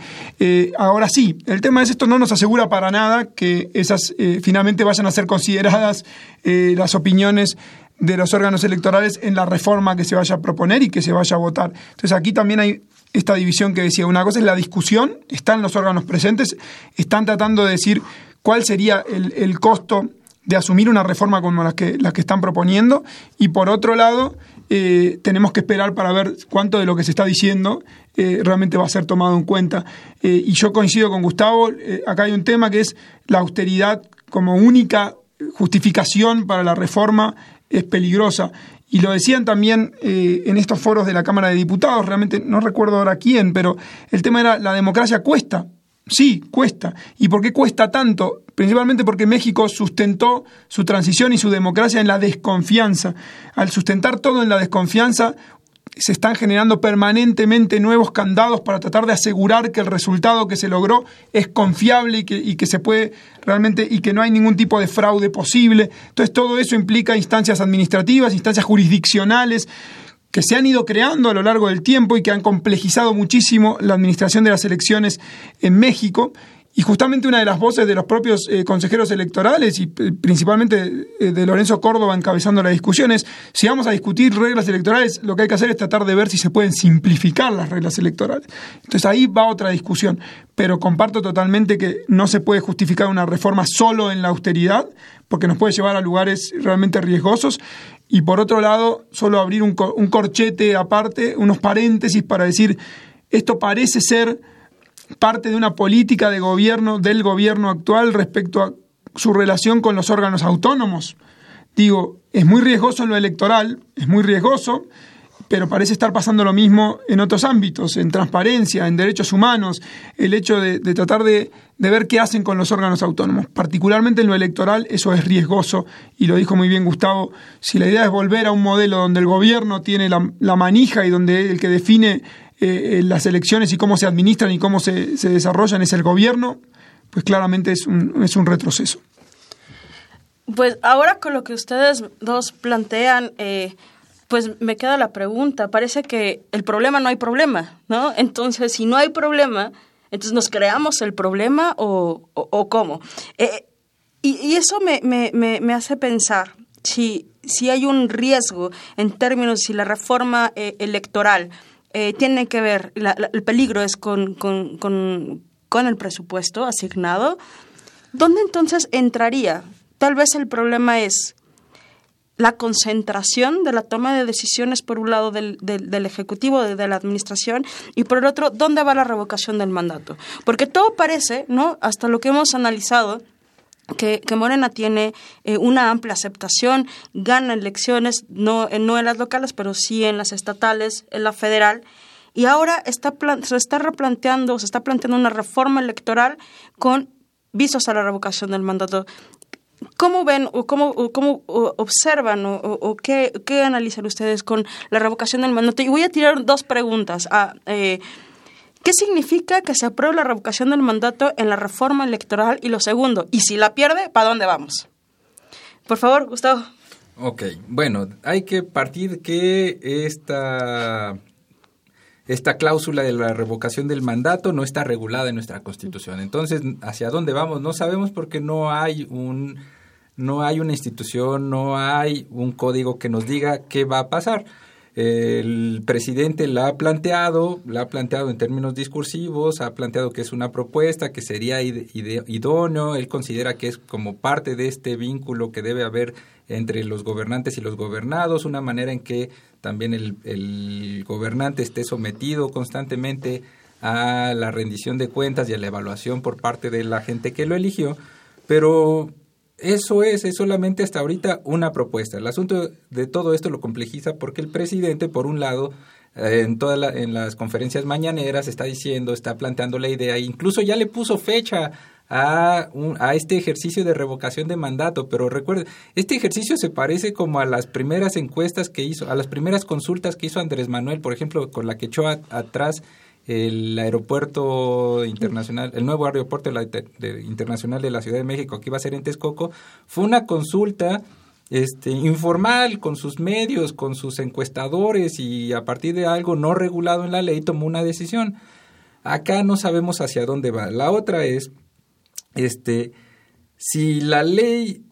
ahora sí, el tema es esto no nos asegura para nada que esas finalmente vayan a ser consideradas las opiniones de los órganos electorales en la reforma que se vaya a proponer y que se vaya a votar. Entonces aquí también hay esta división que decía, una cosa es la discusión, están los órganos presentes, están tratando de decir cuál sería el, costo de asumir una reforma como la que, las que están proponiendo y por otro lado eh, tenemos que esperar para ver cuánto de lo que se está diciendo eh, realmente va a ser tomado en cuenta. Eh, y yo coincido con Gustavo, acá hay un tema que es la austeridad como única justificación para la reforma es peligrosa. Y lo decían también en estos foros de la Cámara de Diputados, realmente no recuerdo ahora quién, pero el tema era la democracia cuesta, Sí, cuesta. ¿Y por qué cuesta tanto? Principalmente porque México sustentó su transición y su democracia en la desconfianza. Al sustentar todo en la desconfianza, se están generando permanentemente nuevos candados para tratar de asegurar que el resultado que se logró es confiable y que, se puede realmente y que no hay ningún tipo de fraude posible. Entonces todo eso implica instancias administrativas, instancias jurisdiccionales que se han ido creando a lo largo del tiempo y que han complejizado muchísimo la administración de las elecciones en México. Y justamente una de las voces de los propios eh, consejeros electorales y eh, principalmente eh, de Lorenzo Córdoba encabezando las discusiones, si vamos a discutir reglas electorales, lo que hay que hacer es tratar de ver si se pueden simplificar las reglas electorales. Entonces ahí va otra discusión. Pero comparto totalmente que no se puede justificar una reforma solo en la austeridad, porque nos puede llevar a lugares realmente riesgosos y por otro lado, solo abrir un, un corchete aparte, unos paréntesis para decir, esto parece ser parte de una política de gobierno del gobierno actual respecto a su relación con los órganos autónomos. Digo, es muy riesgoso en lo electoral, es muy riesgoso, pero parece estar pasando lo mismo en otros ámbitos, en transparencia, en derechos humanos, el hecho de, tratar de, ver qué hacen con los órganos autónomos. Particularmente en lo electoral eso es riesgoso y lo dijo muy bien Gustavo, si la idea es volver a un modelo donde el gobierno tiene la, manija y donde el que define eh, eh, las elecciones y cómo se administran y cómo se, desarrollan es el gobierno, pues claramente es un, es un retroceso. Pues ahora con lo que ustedes dos plantean, eh, pues me queda la pregunta, parece que el problema no hay problema, ¿no? Entonces, si no hay problema, entonces nos creamos el problema o, cómo. Eh, y, eso me, me, me, hace pensar si, si hay un riesgo en términos si la reforma eh, electoral eh, tiene que ver, el peligro es con, con, con el presupuesto asignado, ¿dónde entonces entraría? Tal vez el problema es la concentración de la toma de decisiones por un lado del, del, Ejecutivo, de, la Administración, y por el otro, ¿dónde va la revocación del mandato? Porque todo parece, ¿no? Hasta lo que hemos analizado, que, Morena tiene eh, una amplia aceptación, gana elecciones, no, no en las locales, pero sí en las estatales, en la federal, y ahora está se está replanteando, se está planteando una reforma electoral con visos a la revocación del mandato. ¿Cómo ven o cómo, cómo observan o, qué, analizan ustedes con la revocación del mandato? Y voy a tirar dos preguntas. Ah, eh, ¿Qué significa que se apruebe la revocación del mandato en la reforma electoral? Y lo segundo, ¿y si la pierde, para dónde vamos? Por favor, Gustavo. Ok, bueno, hay que partir que esta, esta cláusula de la revocación del mandato no está regulada en nuestra Constitución. Entonces, ¿hacia dónde vamos? No sabemos porque no hay un no hay una institución, no hay un código que nos diga qué va a pasar. El presidente la ha planteado, la ha planteado en términos discursivos, ha planteado que es una propuesta que sería idóneo, él considera que es como parte de este vínculo que debe haber entre los gobernantes y los gobernados, una manera en que también el, gobernante esté sometido constantemente a la rendición de cuentas y a la evaluación por parte de la gente que lo eligió, pero eso es, es solamente hasta ahorita una propuesta. El asunto de todo esto lo complejiza porque el presidente, por un lado, en todas en las conferencias mañaneras está diciendo, está planteando la idea, incluso ya le puso fecha a, a este ejercicio de revocación de mandato, pero recuerden, este ejercicio se parece como a las primeras encuestas que hizo, a las primeras consultas que hizo Andrés Manuel, por ejemplo, con la que echó atrás el aeropuerto internacional, el nuevo aeropuerto internacional de la Ciudad de México, que iba a ser en Texcoco, fue una consulta este, informal con sus medios, con sus encuestadores y a partir de algo no regulado en la ley tomó una decisión. Acá no sabemos hacia dónde va. La otra es, este, si la ley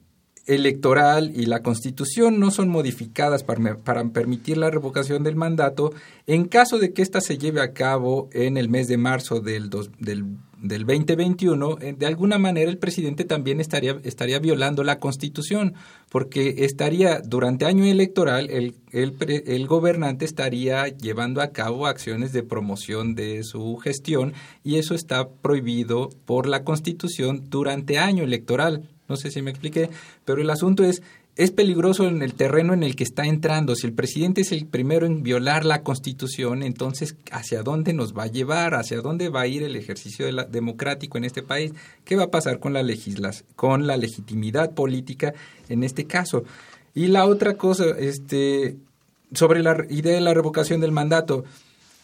electoral y la constitución no son modificadas para, para, permitir la revocación del mandato, en caso de que ésta se lleve a cabo en el mes de marzo del, del, del 2021, eh, de alguna manera el presidente también estaría, estaría violando la constitución, porque estaría durante año electoral el, el, el gobernante estaría llevando a cabo acciones de promoción de su gestión y eso está prohibido por la constitución durante año electoral. No sé si me expliqué, pero el asunto es, es peligroso en el terreno en el que está entrando. Si el presidente es el primero en violar la Constitución, entonces, ¿hacia dónde nos va a llevar? ¿Hacia dónde va a ir el ejercicio democrático en este país? ¿Qué va a pasar con la, con la legitimidad política en este caso? Y la otra cosa, este, sobre la idea de la revocación del mandato,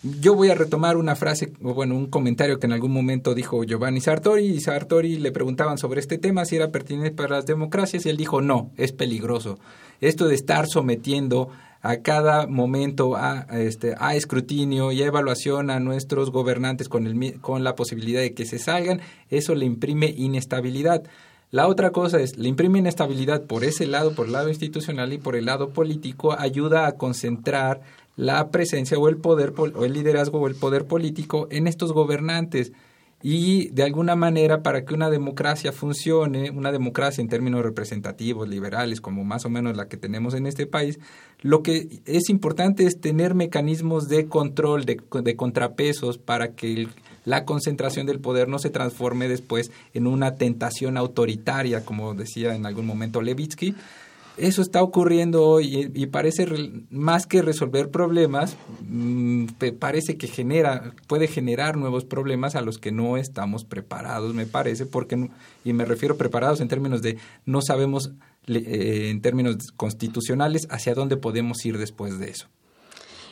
yo voy a retomar una frase, o bueno, un comentario que en algún momento dijo Giovanni Sartori, y Sartori le preguntaban sobre este tema, si era pertinente para las democracias, y él dijo, no, es peligroso. Esto de estar sometiendo a cada momento a, este, a escrutinio y a evaluación a nuestros gobernantes con, el, con la posibilidad de que se salgan, eso le imprime inestabilidad. La otra cosa es, le imprime inestabilidad por ese lado, por el lado institucional y por el lado político, ayuda a concentrar la presencia o el poder o el liderazgo o el poder político en estos gobernantes. Y de alguna manera para que una democracia funcione, una democracia en términos representativos, liberales, como más o menos la que tenemos en este país, lo que es importante es tener mecanismos de control, de, de contrapesos para que la concentración del poder no se transforme después en una tentación autoritaria, como decía en algún momento Levitsky, eso está ocurriendo hoy y, parece más que resolver problemas, mm, parece que genera, puede generar nuevos problemas a los que no estamos preparados, me parece, porque, y me refiero preparados en términos de no sabemos eh, en términos constitucionales hacia dónde podemos ir después de eso.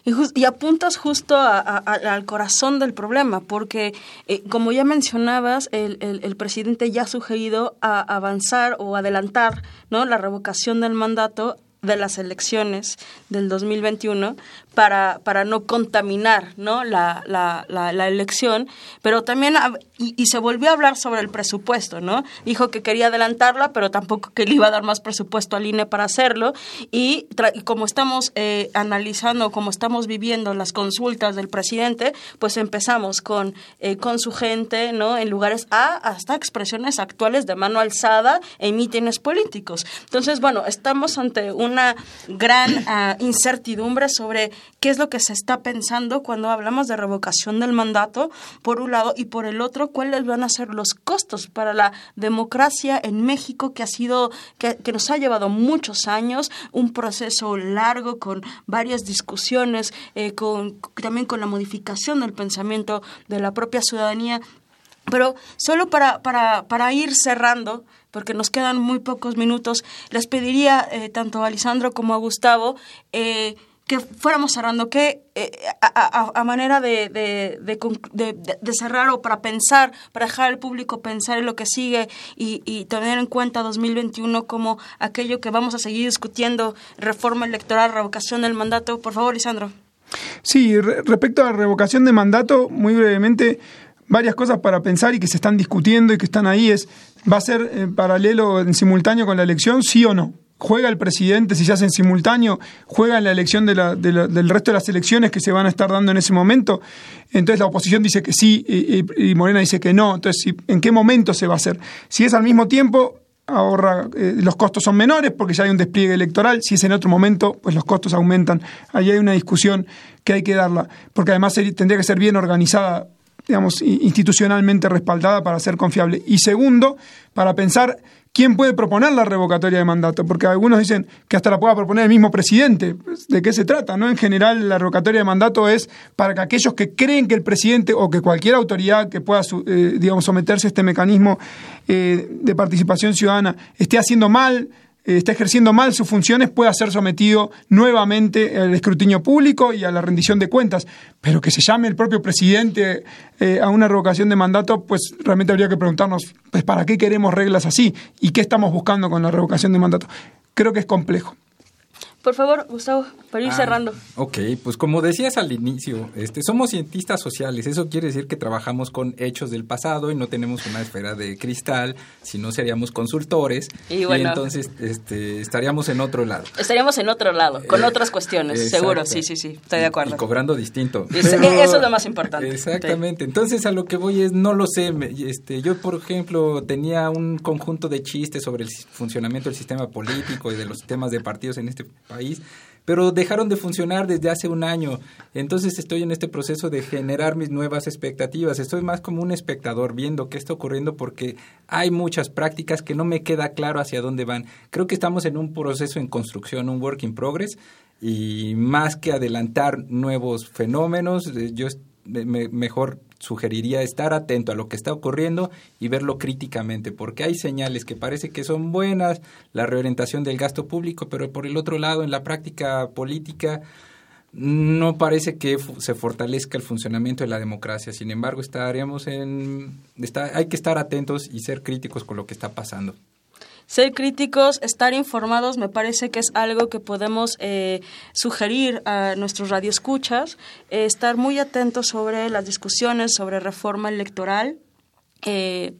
Y, apuntas justo al corazón del problema, porque eh, como ya mencionabas, el, el, presidente ya ha sugerido a avanzar o adelantar ¿no? la revocación del mandato de las elecciones del 2021 para, para no contaminar ¿no? La, la, la, elección, pero también, y, se volvió a hablar sobre el presupuesto, ¿no? Dijo que quería adelantarla, pero tampoco que le iba a dar más presupuesto al INE para hacerlo, y, como estamos eh, analizando, como estamos viviendo las consultas del presidente, pues empezamos con, eh, con su gente, ¿no? En lugares A, hasta expresiones actuales de mano alzada en mítines políticos. Entonces, bueno, estamos ante una gran ah, incertidumbre sobre qué es lo que se está pensando cuando hablamos de revocación del mandato, por un lado, y por el otro, cuáles van a ser los costos para la democracia en México, que ha sido, que, nos ha llevado muchos años, un proceso largo con varias discusiones, eh, con, también con la modificación del pensamiento de la propia ciudadanía. Pero solo para, para, para ir cerrando, porque nos quedan muy pocos minutos, les pediría eh, tanto a Lisandro como a Gustavo eh, que fuéramos cerrando, que eh, a, manera de, de, cerrar o para pensar, para dejar al público pensar en lo que sigue y, tener en cuenta 2021 como aquello que vamos a seguir discutiendo, reforma electoral, revocación del mandato. Por favor, Lisandro. Sí, respecto a revocación de mandato, muy brevemente, varias cosas para pensar y que se están discutiendo y que están ahí es, ¿va a ser en eh, paralelo, en simultáneo con la elección, sí o no? Juega el presidente, si se hace en simultáneo, juega en la elección del resto de las elecciones que se van a estar dando en ese momento. Entonces la oposición dice que sí y, Morena dice que no. Entonces, ¿en qué momento se va a hacer? Si es al mismo tiempo, ahorra, eh, los costos son menores porque ya hay un despliegue electoral. Si es en otro momento, pues los costos aumentan. Ahí hay una discusión que hay que darla, porque además tendría que ser bien organizada digamos, institucionalmente respaldada para ser confiable. Y segundo, para pensar quién puede proponer la revocatoria de mandato, porque algunos dicen que hasta la pueda proponer el mismo presidente. Pues, ¿De qué se trata? ¿no? En general, la revocatoria de mandato es para que aquellos que creen que el presidente o que cualquier autoridad que pueda eh, digamos, someterse a este mecanismo eh, de participación ciudadana esté haciendo mal, está ejerciendo mal sus funciones pueda ser sometido nuevamente al escrutinio público y a la rendición de cuentas. Pero que se llame el propio presidente eh, a una revocación de mandato, pues realmente habría que preguntarnos, pues, ¿para qué queremos reglas así? ¿Y qué estamos buscando con la revocación de mandato? Creo que es complejo. Por favor, Gustavo, para ir ah, cerrando. Ok, pues como decías al inicio, este, somos cientistas sociales. Eso quiere decir que trabajamos con hechos del pasado y no tenemos una esfera de cristal, si no seríamos consultores. Y, entonces este, estaríamos en otro lado. Estaríamos en otro lado, con eh, otras cuestiones, seguro. Sí, sí, sí, estoy de acuerdo. Y, cobrando distinto. eso es lo más importante. Exactamente. Entonces a lo que voy es, no lo sé. Este, yo, por ejemplo, tenía un conjunto de chistes sobre el funcionamiento del sistema político y de los sistemas de partidos en este país, pero dejaron de funcionar desde hace un año. Entonces estoy en este proceso de generar mis nuevas expectativas. Estoy más como un espectador viendo qué está ocurriendo porque hay muchas prácticas que no me queda claro hacia dónde van. Creo que estamos en un proceso en construcción, un work in progress, y más que adelantar nuevos fenómenos, eh, yo mejor sugeriría estar atento a lo que está ocurriendo y verlo críticamente, porque hay señales que parece que son buenas, la reorientación del gasto público, pero por el otro lado, en la práctica política, no parece que se fortalezca el funcionamiento de la democracia. Sin embargo, estaremos en, hay que estar atentos y ser críticos con lo que está pasando ser críticos, estar informados, me parece que es algo que podemos eh, sugerir a nuestros radioescuchas, eh, estar muy atentos sobre las discusiones sobre reforma electoral, eh,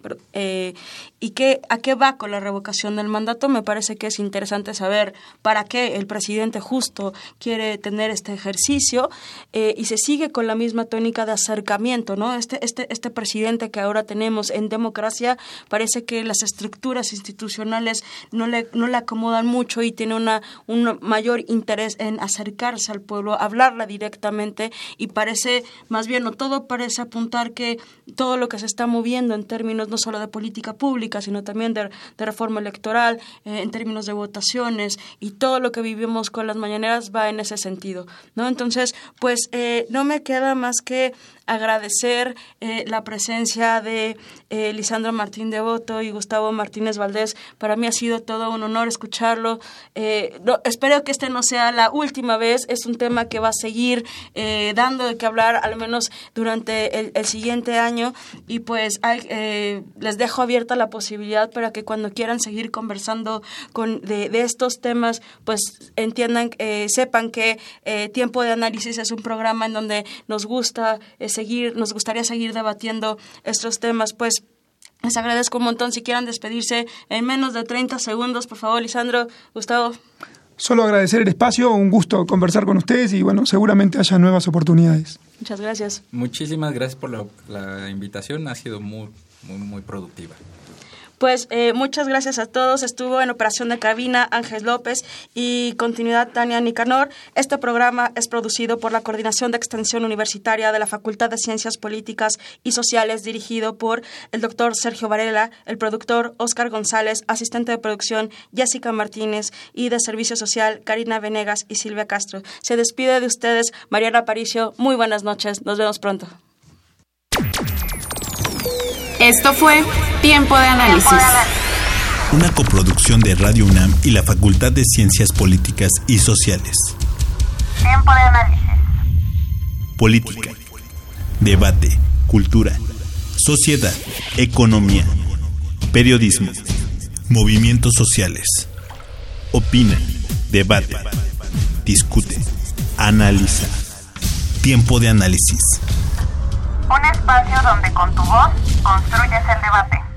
y qué, a qué va con la revocación del mandato, me parece que es interesante saber para qué el presidente justo quiere tener este ejercicio eh, y se sigue con la misma tónica de acercamiento, ¿no? Este, este, este presidente que ahora tenemos en democracia parece que las estructuras institucionales no le, no le acomodan mucho y tiene una, un mayor interés en acercarse al pueblo, hablarla directamente y parece, más bien, no todo parece apuntar que todo lo que se está moviendo en términos no solo de política pública, sino también de, reforma electoral, eh, en términos de votaciones y todo lo que vivimos con las mañaneras va en ese sentido, ¿no? Entonces, pues eh, no me queda más que agradecer eh, la presencia de eh, Lisandro Martín Devoto y Gustavo Martínez Valdés. Para mí ha sido todo un honor escucharlo. Eh, espero que este no sea la última vez. Es un tema que va a seguir dando de qué hablar, al menos durante el, siguiente año. Y pues les dejo abierta la posibilidad para que cuando quieran seguir conversando con, de, de estos temas, pues entiendan, sepan que Tiempo de Análisis es un programa en donde nos gusta seguir, nos gustaría seguir debatiendo estos temas, pues les agradezco un montón. Si quieran despedirse en menos de 30 segundos, por favor, Lisandro, Gustavo. Solo agradecer el espacio, un gusto conversar con ustedes y bueno, seguramente haya nuevas oportunidades. Muchas gracias. Muchísimas gracias por la, la invitación, ha sido muy, muy, muy productiva. Pues eh, muchas gracias a todos. Estuvo en operación de cabina Ángel López y continuidad Tania Nicanor. Este programa es producido por la Coordinación de Extensión Universitaria de la Facultad de Ciencias Políticas y Sociales, dirigido por el doctor Sergio Varela, el productor Oscar González, asistente de producción Jessica Martínez y de Servicio Social Karina Venegas y Silvia Castro. Se despide de ustedes Mariana Aparicio. Muy buenas noches. Nos vemos pronto. Esto fue Tiempo de Análisis. Una coproducción de Radio UNAM y la Facultad de Ciencias Políticas y Sociales. Tiempo de análisis. Política. Debate. Cultura. Sociedad. Economía. Periodismo. Movimientos sociales. Opina. Debate. Discute. Analiza. Tiempo de análisis. Un espacio donde con tu voz construyes el debate.